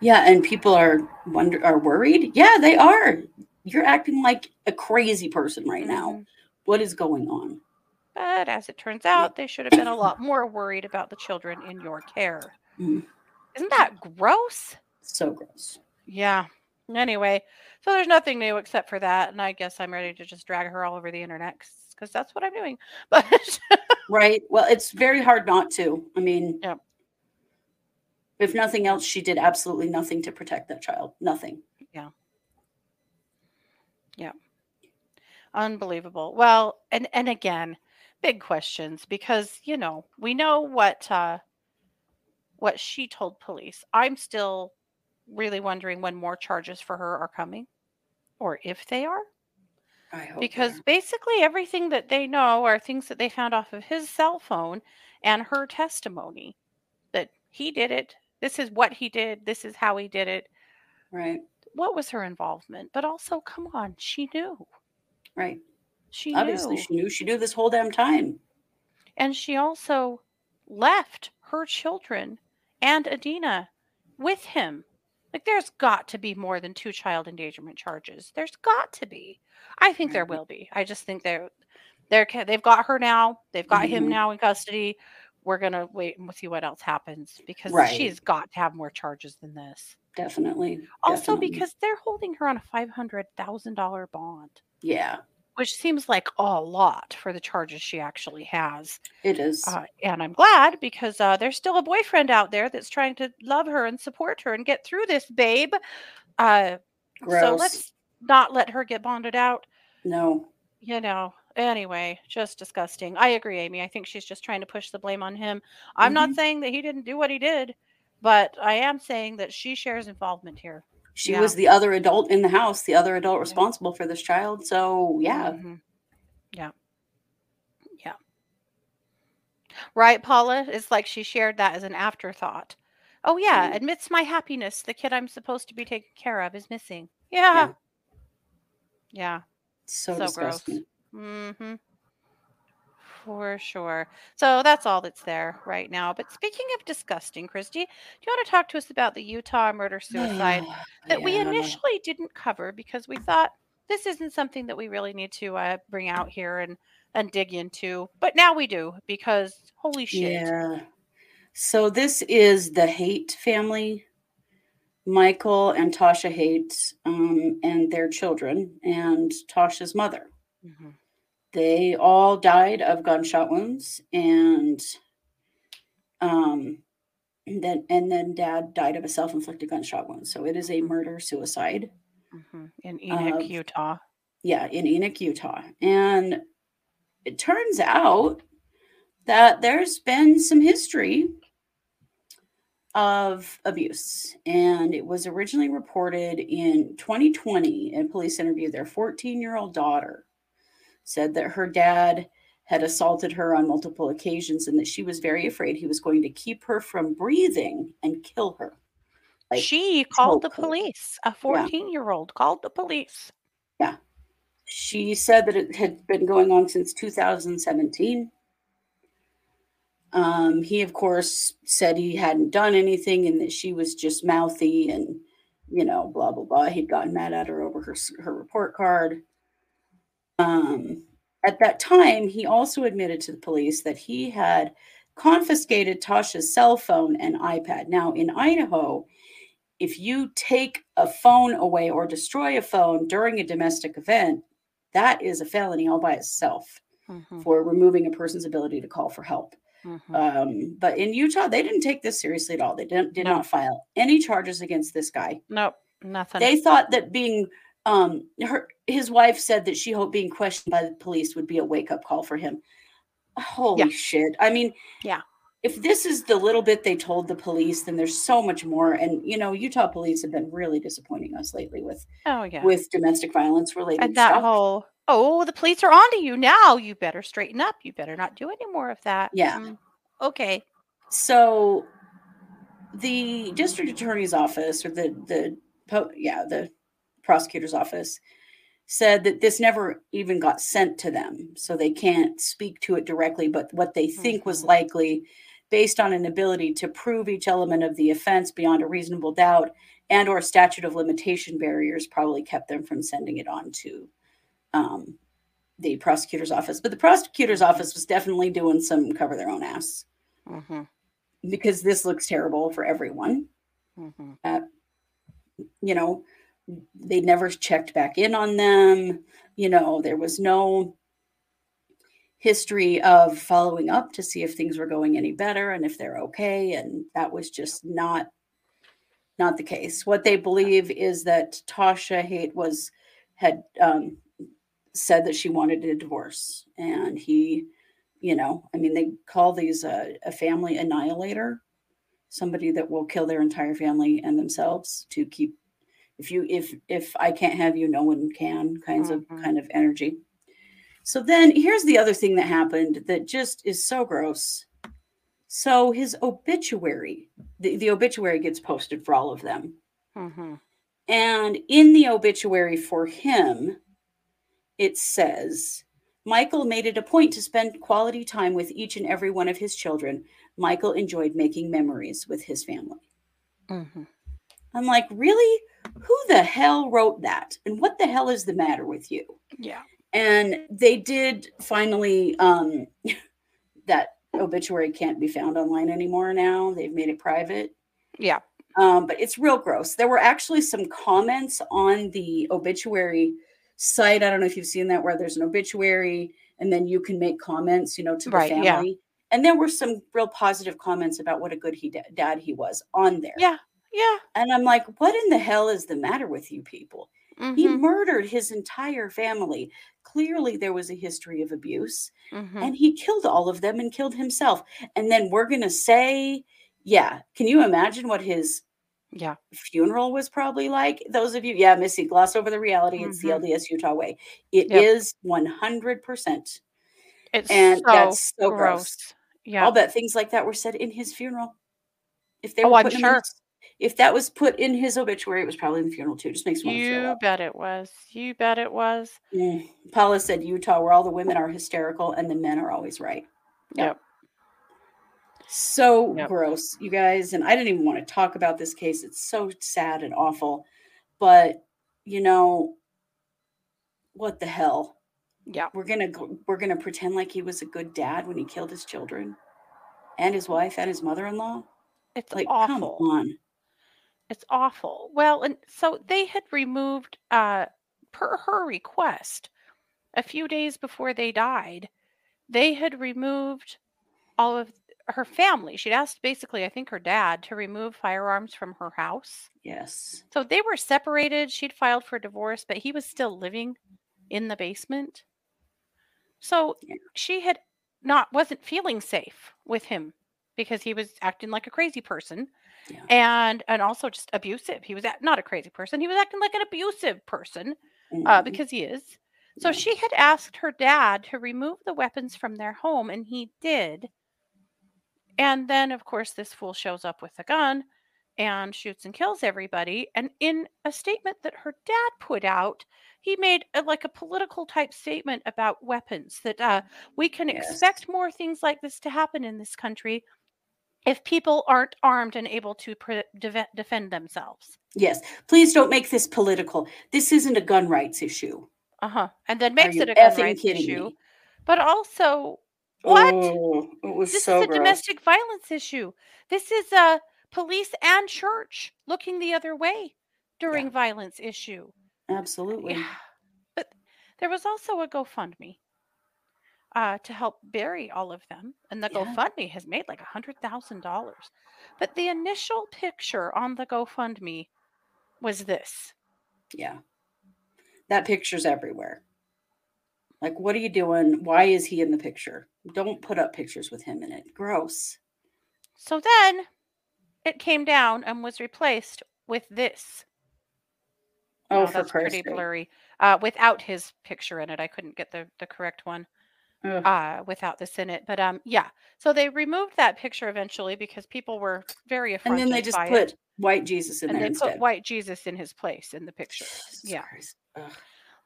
Yeah. And people are wonder are worried. Yeah, they are. You're acting like a crazy person right now. Mhm. What is going on? but as it turns out they should have been a lot more worried about the children in your care Mm. isn't that gross So gross. yeah anyway so there's nothing new except for that and i guess i'm ready to just drag her all over the internet because that's what i'm doing but Right. Well, it's very hard not to. I mean, Yep. If nothing else, she did absolutely nothing to protect that child. Nothing. Yeah. Yeah. Unbelievable well and and again big questions because you know we know what uh what she told police i'm still really wondering when more charges for her are coming or if they are I hope because they're- basically everything that they know are things that they found off of his cell phone and her testimony that he did it this is what he did this is how he did it right, what was her involvement but also come on she knew right. she Obviously, knew she knew she knew this whole damn time. And she also left her children and Athena with him. Like, there's got to be more than two child endangerment charges. There's got to be. I think there will be. I just think they're they're they've got her now. They've got him Mhm. now in custody. We're gonna wait and see what else happens because Right. she's got to have more charges than this. Definitely. Also, definitely. because they're holding her on a five hundred thousand dollar bond, yeah, which seems like a lot for the charges she actually has. it is. Uh, and I'm glad because uh, there's still a boyfriend out there that's trying to love her and support her and get through this, babe. Uh, Gross. so let's not let her get bonded out. no. You know, anyway, just disgusting. I agree, Amy. I think she's just trying to push the blame on him. I'm not Mhm. saying that he didn't do what he did, but I am saying that she shares involvement here. She Yeah. was the other adult in the house, the other adult responsible for this child. So yeah, Mhm. Yeah. Yeah. Right, Paula? It's like she shared that as an afterthought. Oh, yeah. Mhm. Amidst my happiness, the kid I'm supposed to be taking care of is missing. Yeah. Yeah. so, So gross. Mm-hmm. For sure. So that's all that's there right now. But speaking of disgusting, Kristi, do you want to talk to us about the Utah murder suicide? that we Yeah. initially didn't cover because we thought this isn't something that we really need to uh, bring out here and and dig into. But now we do because holy shit. Yeah. So this is the Haight family, Michael and Tasha Haight, um, and their children, and Tasha's mother. Mhm. They all died of gunshot wounds, and um, and then and then Dad died of a self-inflicted gunshot wound. So it is a murder suicide. Mhm. In Enoch, Of- Utah. yeah, in Enoch, Utah. And it turns out that there's been some history of abuse. And it was originally reported in 2020 and police interviewed Their 14 year old daughter said that her dad had assaulted her on multiple occasions and that she was very afraid he was going to keep her from breathing and kill her. Like, she called the choke her. police. A 14 year old called the police. Yeah. She said that it had been going on since 2017. Um, he, of course, said he hadn't done anything and that she was just mouthy and, you know, blah, blah, blah. He'd gotten mad at her over her, her report card. Um, at that time, he also admitted to the police that he had confiscated Tasha's cell phone and iPad. Now, in Idaho, if you take a phone away or destroy a phone during a domestic event, that is a felony all by itself Mhm, for removing a person's ability to call for help. mhm. Um, but in Utah, they didn't take this seriously at all. They didn't did No. not file any charges against this guy. nope, nothing. They thought that being um her his wife said that she hoped being questioned by the police would be a wake up call for him. Holy Yeah. shit. I mean, Yeah. If this is the little bit they told the police, then there's so much more. And you know, Utah police have been really disappointing us lately with oh yeah. with domestic violence related and that stuff. whole oh the police are onto you now you better straighten up you better not do any more of that Yeah. Mm, okay so the district attorney's office or the the po- yeah the prosecutor's office said that this never even got sent to them so they can't speak to it directly but what they think was likely based on an ability to prove each element of the offense beyond a reasonable doubt and or statute of limitation barriers probably kept them from sending it on to um, the prosecutor's office. But the prosecutor's office was definitely doing some cover their own ass. Hmm because this looks terrible for everyone. hmm You know, they never checked back in on them. You know, there was no history of following up to see if things were going any better and if they're okay and that was just not not the case what they believe is that tasha haight was had um, said that she wanted a divorce and he you know i mean they call these uh, a family annihilator somebody that will kill their entire family and themselves to keep if you if if i can't have you no one can kinds Mhm. of kind of energy so then here's the other thing that happened that just is so gross so his obituary the, the obituary gets posted for all of them hmm and in the obituary for him, it says Michael made it a point to spend quality time with each and every one of his children. Michael enjoyed making memories with his family. hmm I'm like, really? Who the hell wrote that? And what the hell is the matter with you? yeah And they did finally, um, that obituary can't be found online anymore now. They've made it private. yeah um, but it's real gross. There were actually some comments on the obituary site. I don't know if you've seen that, where there's an obituary and then you can make comments, you know, to the Right, yeah. family. And there were some real positive comments about what a good he dad he was on there. yeah yeah And I'm like, what in the hell is the matter with you people? He mhm, murdered his entire family. Clearly, there was a history of abuse mhm. and he killed all of them and killed himself. And then we're going to say, yeah, can you imagine what his yeah funeral was probably like? Those of you, yeah, Missy, gloss over the reality. It's the Mhm. LDS Utah way. It Yep. is 100%. it's And so that's so gross. gross yeah I'll bet things like that were said in his funeral. If they Oh, were I'm sure. his- if that was put in his obituary, it was probably in the funeral too. Just makes me you bet it was you bet it was Mm. Paula said Utah, where all the women are hysterical and the men are always right. Yep. yep So Yep. gross, you guys. And I didn't even want to talk about this case. It's so sad and awful. But you know, what the hell? yeah We're gonna we're gonna pretend like he was a good dad when he killed his children and his wife and his mother-in-law. it's Like, awful come on. It's awful. Well, and so they had removed, uh, per her request, a few days before they died, they had removed all of her family. She'd asked basically, I think her dad, to remove firearms from her house. Yes. So they were separated. She'd filed for divorce, but he was still living in the basement. So Yeah. she had not wasn't feeling safe with him because he was acting like a crazy person Yeah. and and also just abusive. He was act- not a crazy person. He was acting like an abusive person uh, Mhm. because he is. So Yeah. she had asked her dad to remove the weapons from their home, and he did. And then, of course, this fool shows up with a gun and shoots and kills everybody. And in a statement that her dad put out, he made a, like a political type statement about weapons that uh, we can Yes. expect more things like this to happen in this country if people aren't armed and able to pre- defend themselves. Yes. Please don't make this political. This isn't a gun rights issue. Uh huh. And then makes it a gun rights issue. me? But also, what? Oh, it was this so is a gross. domestic violence issue. This is a police and church looking the other way during violence issue. Absolutely. Yeah. But there was also a GoFundMe uh, to help bury all of them. And the Yeah. GoFundMe has made like a $100,000. But the initial picture on the GoFundMe was this. Yeah. That picture's everywhere. Like, what are you doing? Why is he in the picture? Don't put up pictures with him in it. Gross. So then it came down and was replaced with this. Oh, No, that's pretty sake. blurry. Uh, without his picture in it, I couldn't get the the correct one. Ugh. Uh, without this in it, but um, yeah. So they removed that picture eventually because people were very afraid. and affronted then they just by put it, white Jesus in and there they instead. put white Jesus in his place in the picture. Jesus Yeah. Christ. Ugh.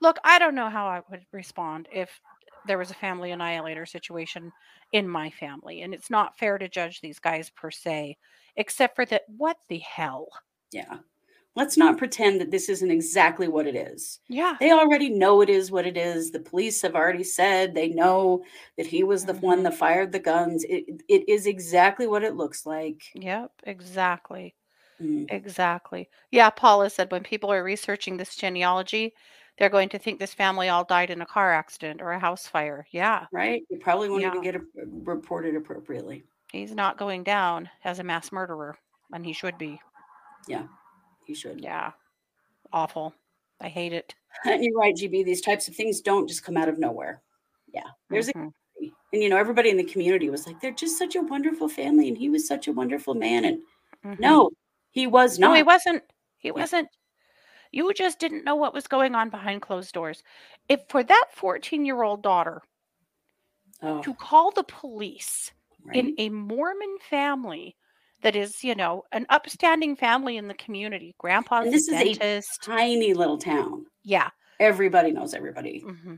Look, I don't know how I would respond if there was a family annihilator situation in my family, and it's not fair to judge these guys per se, except for that. What the hell? Yeah. Let's not pretend that this isn't exactly what it is. Yeah. They already know it is what it is. The police have already said they know that he was the one Mhm. that fired the guns. It, it is exactly what it looks like. Yep. Exactly. Mm, Exactly. Yeah, Paula said when people are researching this genealogy, they're going to think this family all died in a car accident or a house fire. Yeah, right? You probably won't even get it reported appropriately. he's not going down as a mass murderer, and he should be. He should. Yeah, awful. I hate it. And you're right, GB. These types of things don't just come out of nowhere. Yeah. There's a Mhm. and you know everybody in the community was like, they're just such a wonderful family, and he was such a wonderful man. And Mhm. no, he was no, not. he wasn't. He wasn't. You just didn't know what was going on behind closed doors. If for that 14 year old daughter oh, to call the police right? in a Mormon family that is, you know, an upstanding family in the community. Grandpa's And this a is a dentist. tiny little town. yeah. Everybody knows everybody. hmm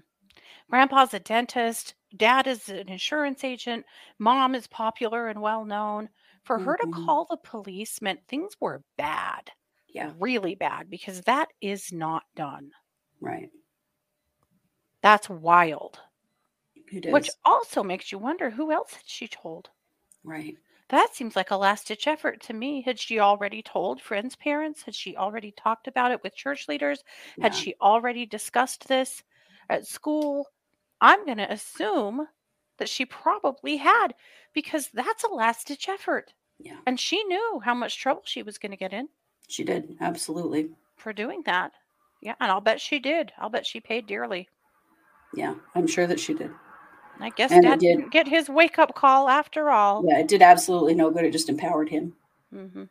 Grandpa's a dentist. Dad is an insurance agent. Mom is popular and well known. For her to Mhm. call the police meant things were bad, Yeah, really bad, because that is not done. right. That's wild. Which also makes you wonder who else had she told? right. That seems like a last ditch effort to me. Had she already told friends' parents? Had she already talked about it with church leaders? Had Yeah. she already discussed this at school? I'm going to assume that she probably had because that's a last ditch effort. Yeah. And she knew how much trouble she was going to get in She did. Absolutely. for doing that. Yeah. And I'll bet she did. I'll bet she paid dearly. Yeah. I'm sure that she did. I guess And dad did. didn't get his wake up call after all. Yeah, it did absolutely no good. It just empowered him Mm-hmm.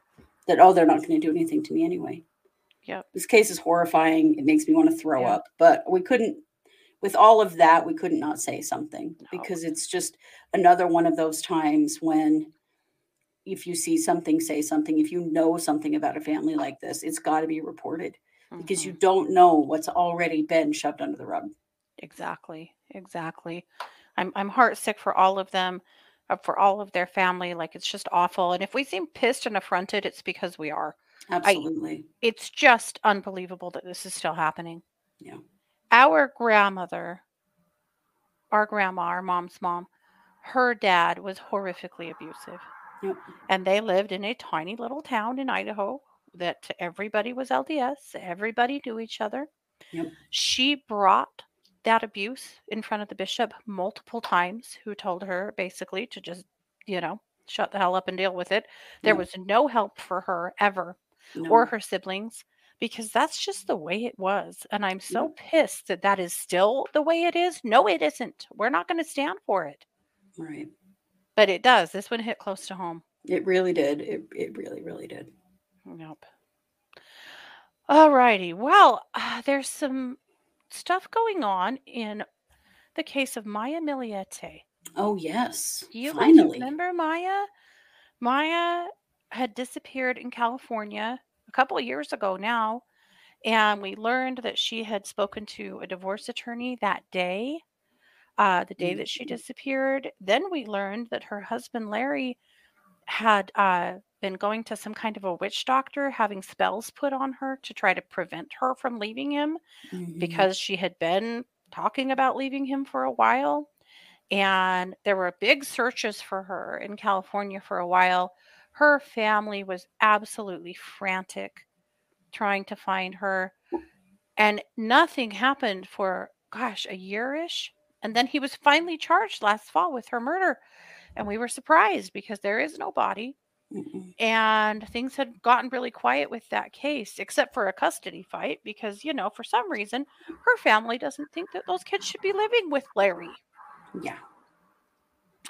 that, oh, they're not going to do anything to me anyway. Yeah, This case is horrifying. It makes me want to throw Yeah. up. But we couldn't, with all of that, we couldn't not say something No. because it's just another one of those times when if you see something, say something. If you know something about a family like this, it's got to be reported because Mhm. you don't know what's already been shoved under the rug. Exactly. Exactly. I'm I'm heartsick for all of them, uh, for all of their family. Like it's just awful. And if we seem pissed and affronted, it's because we are. Absolutely. It's just unbelievable that this is still happening. Yeah. Our grandmother, our grandma, our mom's mom, her dad was horrifically abusive. Yep. And they lived in a tiny little town in Idaho that everybody was LDS, everybody knew each other. Yep. She brought that abuse in front of the bishop multiple times, who told her basically to just, you know, shut the hell up and deal with it. There Yep. was no help for her ever No. or her siblings because that's just the way it was. And I'm so pissed that that is still the way it is. No, it isn't. We're not going to stand for it. right. But it does. This one hit close to home. It really did. It, it really, really did. Nope. All righty. Well, uh, there's some stuff going on in the case of Maya Millete. Oh, yes. You Finally. remember Maya? Maya had disappeared in California a couple of years ago now, and we learned that she had spoken to a divorce attorney that day, uh, the day that she Mhm. disappeared. Then we learned that her husband Larry had uh, been going to some kind of a witch doctor, having spells put on her to try to prevent her from leaving him Mhm. because she had been talking about leaving him for a while. And there were big searches for her in California for a while Her family was absolutely frantic trying to find her. And nothing happened for, gosh, a yearish. And then he was finally charged last fall with her murder. And we were surprised because there is no body. Mm-mm. And things had gotten really quiet with that case, except for a custody fight, because, you know, for some reason, her family doesn't think that those kids should be living with Larry. Yeah.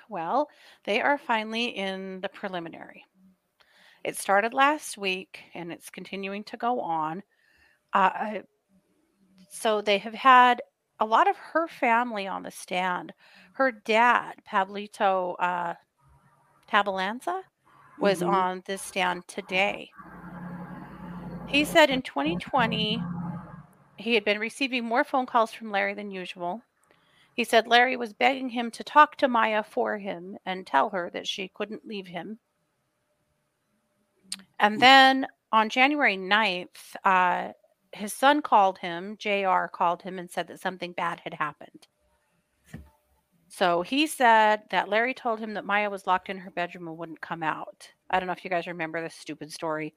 Well, they are finally in the preliminary. It started last week and it's continuing to go on. Uh, so they have had a lot of her family on the stand. Her dad, Pablito uh, Tabalanza, was Mhm. on this stand today. He said in 2020, he had been receiving more phone calls from Larry than usual. He said Larry was begging him to talk to Maya for him and tell her that she couldn't leave him. And then on January 9th, uh, his son called him, JR called him and said that something bad had happened. So he said that Larry told him that Maya was locked in her bedroom and wouldn't come out. I don't know if you guys remember this stupid story,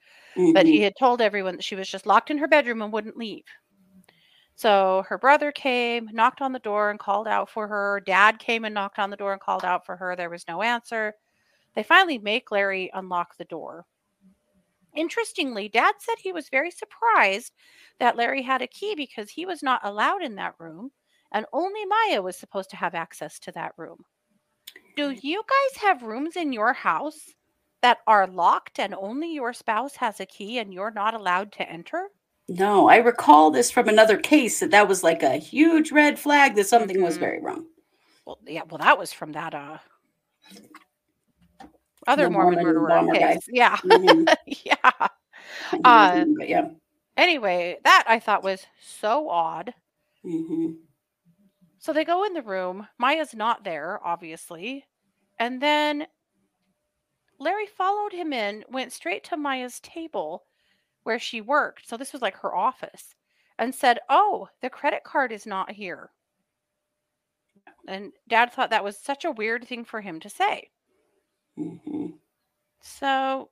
but Mhm. he had told everyone that she was just locked in her bedroom and wouldn't leave. So her brother came, knocked on the door, and called out for her. Dad came and knocked on the door and called out for her. There was no answer. They finally make Larry unlock the door. Interestingly, Dad said he was very surprised that Larry had a key because he was not allowed in that room, and only Maya was supposed to have access to that room. Do you guys have rooms in your house that are locked and only your spouse has a key and you're not allowed to enter? No, I recall this from another case that that was like a huge red flag that something was Mhm. very wrong. Well, yeah, well, that was from that uh other The Mormon, Mormon murderer bomber guy. case. Yeah, Mhm. yeah. Uh, yeah. Anyway, that I thought was so odd. hmm So they go in the room. Maya's not there, obviously. And then Larry followed him in, went straight to Maya's table where she worked. So this was like her office and said, Oh, the credit card is not here. And dad thought that was such a weird thing for him to say. hmm So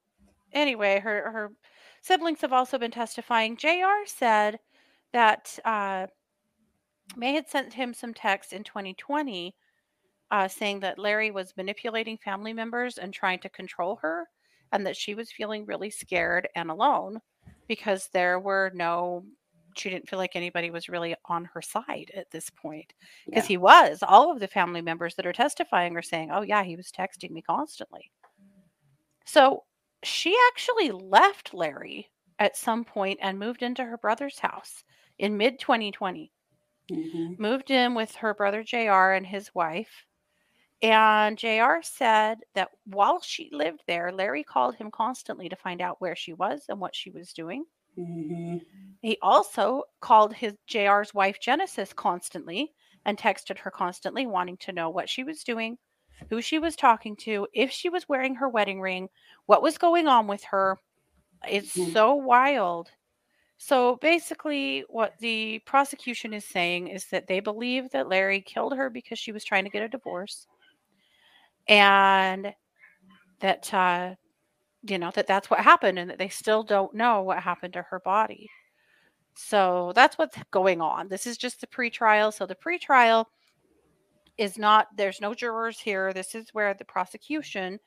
anyway, her her siblings have also been testifying. Jr. said that uh, May had sent him some text in 2020 uh, saying that Larry was manipulating family members and trying to control her, and that she was feeling really scared and alone because there were no. She didn't feel like anybody was really on her side at this point because Yeah. he was. All of the family members that are testifying are saying, "Oh yeah, he was texting me constantly." So she actually left Larry at some point and moved into her brother's house in mid 2020. Hmm Moved in with her brother JR and his wife. And JR said that while she lived there, Larry called him constantly to find out where she was and what she was doing. hmm He also called his JR's wife Genesis constantly and texted her constantly, wanting to know what she was doing, who she was talking to, if she was wearing her wedding ring, what was going on with her. It's Mhm. so wild. So basically, what the prosecution is saying is that they believe that Larry killed her because she was trying to get a divorce, and that uh, you know that that's what happened, and that they still don't know what happened to her body. So that's what's going on. This is just the pretrial. So the pretrial is not, there's no jurors here. This is where the prosecution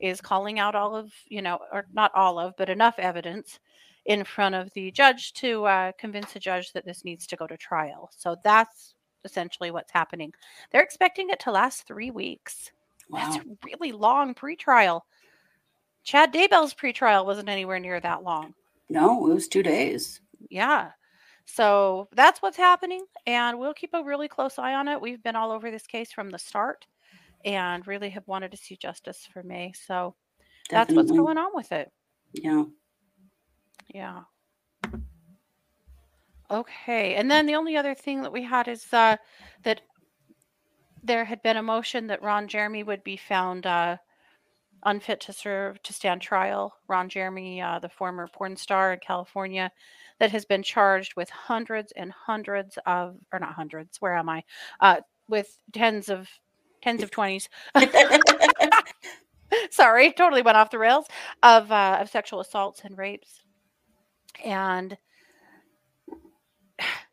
is calling out all of, you know, or not all of, but enough evidence in front of the judge to uh, convince the judge that this needs to go to trial. So that's essentially what's happening. They're expecting it to last three weeks. That's Wow. a really long pretrial. Chad Daybell's pretrial wasn't anywhere near that long. No, it was two days. Yeah. So that's what's happening, and we'll keep a really close eye on it. We've been all over this case from the start and really have wanted to see justice for May. So that's what's going on with it. Yeah. Yeah. Okay. And then the only other thing that we had is uh, that there had been a motion that Ron Jeremy would be found uh, unfit to serve to stand trial. Ron Jeremy, uh, the former porn star in California, that has been charged with hundreds and hundreds of, or not hundreds, where am I? Uh, with tens of tens of twenties sorry, totally went off the rails of uh, of sexual assaults and rapes. And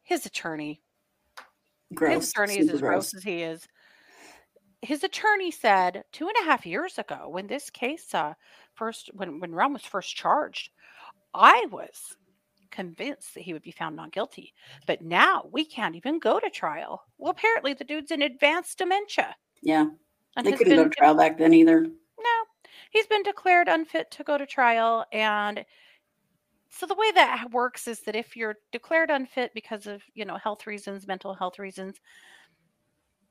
his attorney, Gross. his attorney is as gross as he is. His attorney said two and a half years ago, when this case uh, first, when when Ron was first charged, I was convinced that he would be found not guilty. But now we can't even go to trial. Well, apparently the dude's in advanced dementia. Yeah, And they couldn't go to trial back then either. no, he's been declared unfit to go to trial. And so the way that works is that if you're declared unfit because of, you know, health reasons, mental health reasons,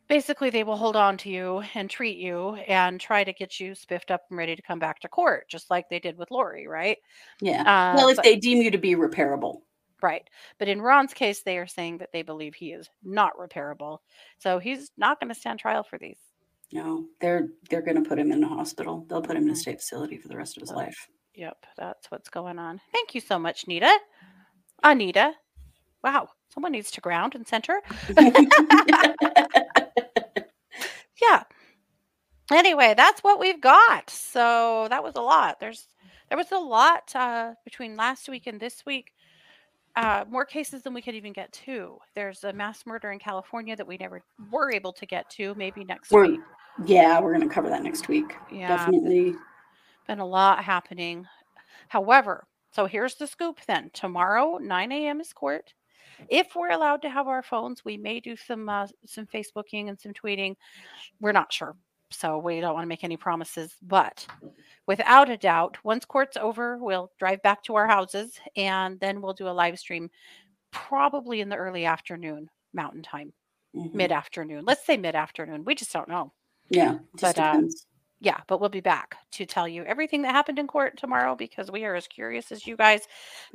basically they will hold on to you and treat you and try to get you spiffed up and ready to come back to court, just like they did with Lori, right? Yeah. Uh, well, if but- they deem you to be repairable. Right. But in Ron's case, they are saying that they believe he is not repairable. So he's not going to stand trial for these. No, they're they're going to put him in a hospital. They'll put him in a Mm. state facility for the rest of his life. Yep, that's what's going on. Thank you so much, Nita. Anita. Wow, someone needs to ground and center. Yeah. Anyway, that's what we've got. So that was a lot. There's there was a lot uh, between last week and this week. Uh, more cases than we could even get to. There's a mass murder in California that we never were able to get to. Maybe next We're- week. yeah, we're going to cover that next week. Yeah, Definitely. Been a lot happening. However, so here's the scoop then. Tomorrow, 9 a.m. is court. If we're allowed to have our phones, we may do some uh, some Facebooking and some tweeting. We're not sure. So we don't want to make any promises, but without a doubt, once court's over, we'll drive back to our houses and then we'll do a live stream probably in the early afternoon mountain time, Mhm. mid afternoon. Let's say mid afternoon. We just don't know. Yeah, just but, uh. Yeah, but we'll be back to tell you everything that happened in court tomorrow because we are as curious as you guys.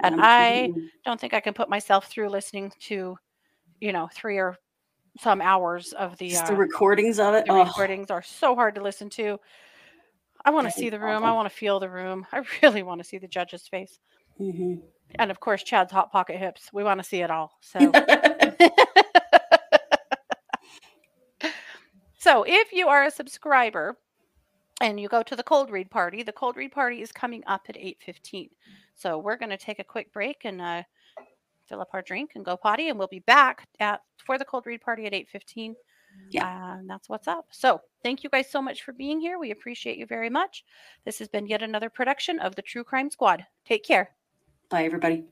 And I don't think I can put myself through listening to, you know, three or some hours of the, uh, the recordings of it. the Oh, recordings are so hard to listen to. I want to see the room. I want to feel the room. I really want to see the judge's face. mhm. And of course, Chad's hot pocket hips. We want to see it all. So. So if you are a subscriber and you go to the cold read party, the cold read party is coming up at 8:15. So we're going to take a quick break and uh, fill up our drink and go potty and we'll be back at for the cold read party at 8:15. Yeah. And that's what's up. So, thank you guys so much for being here. We appreciate you very much. This has been yet another production of the True Crime Squad. Take care. Bye, everybody.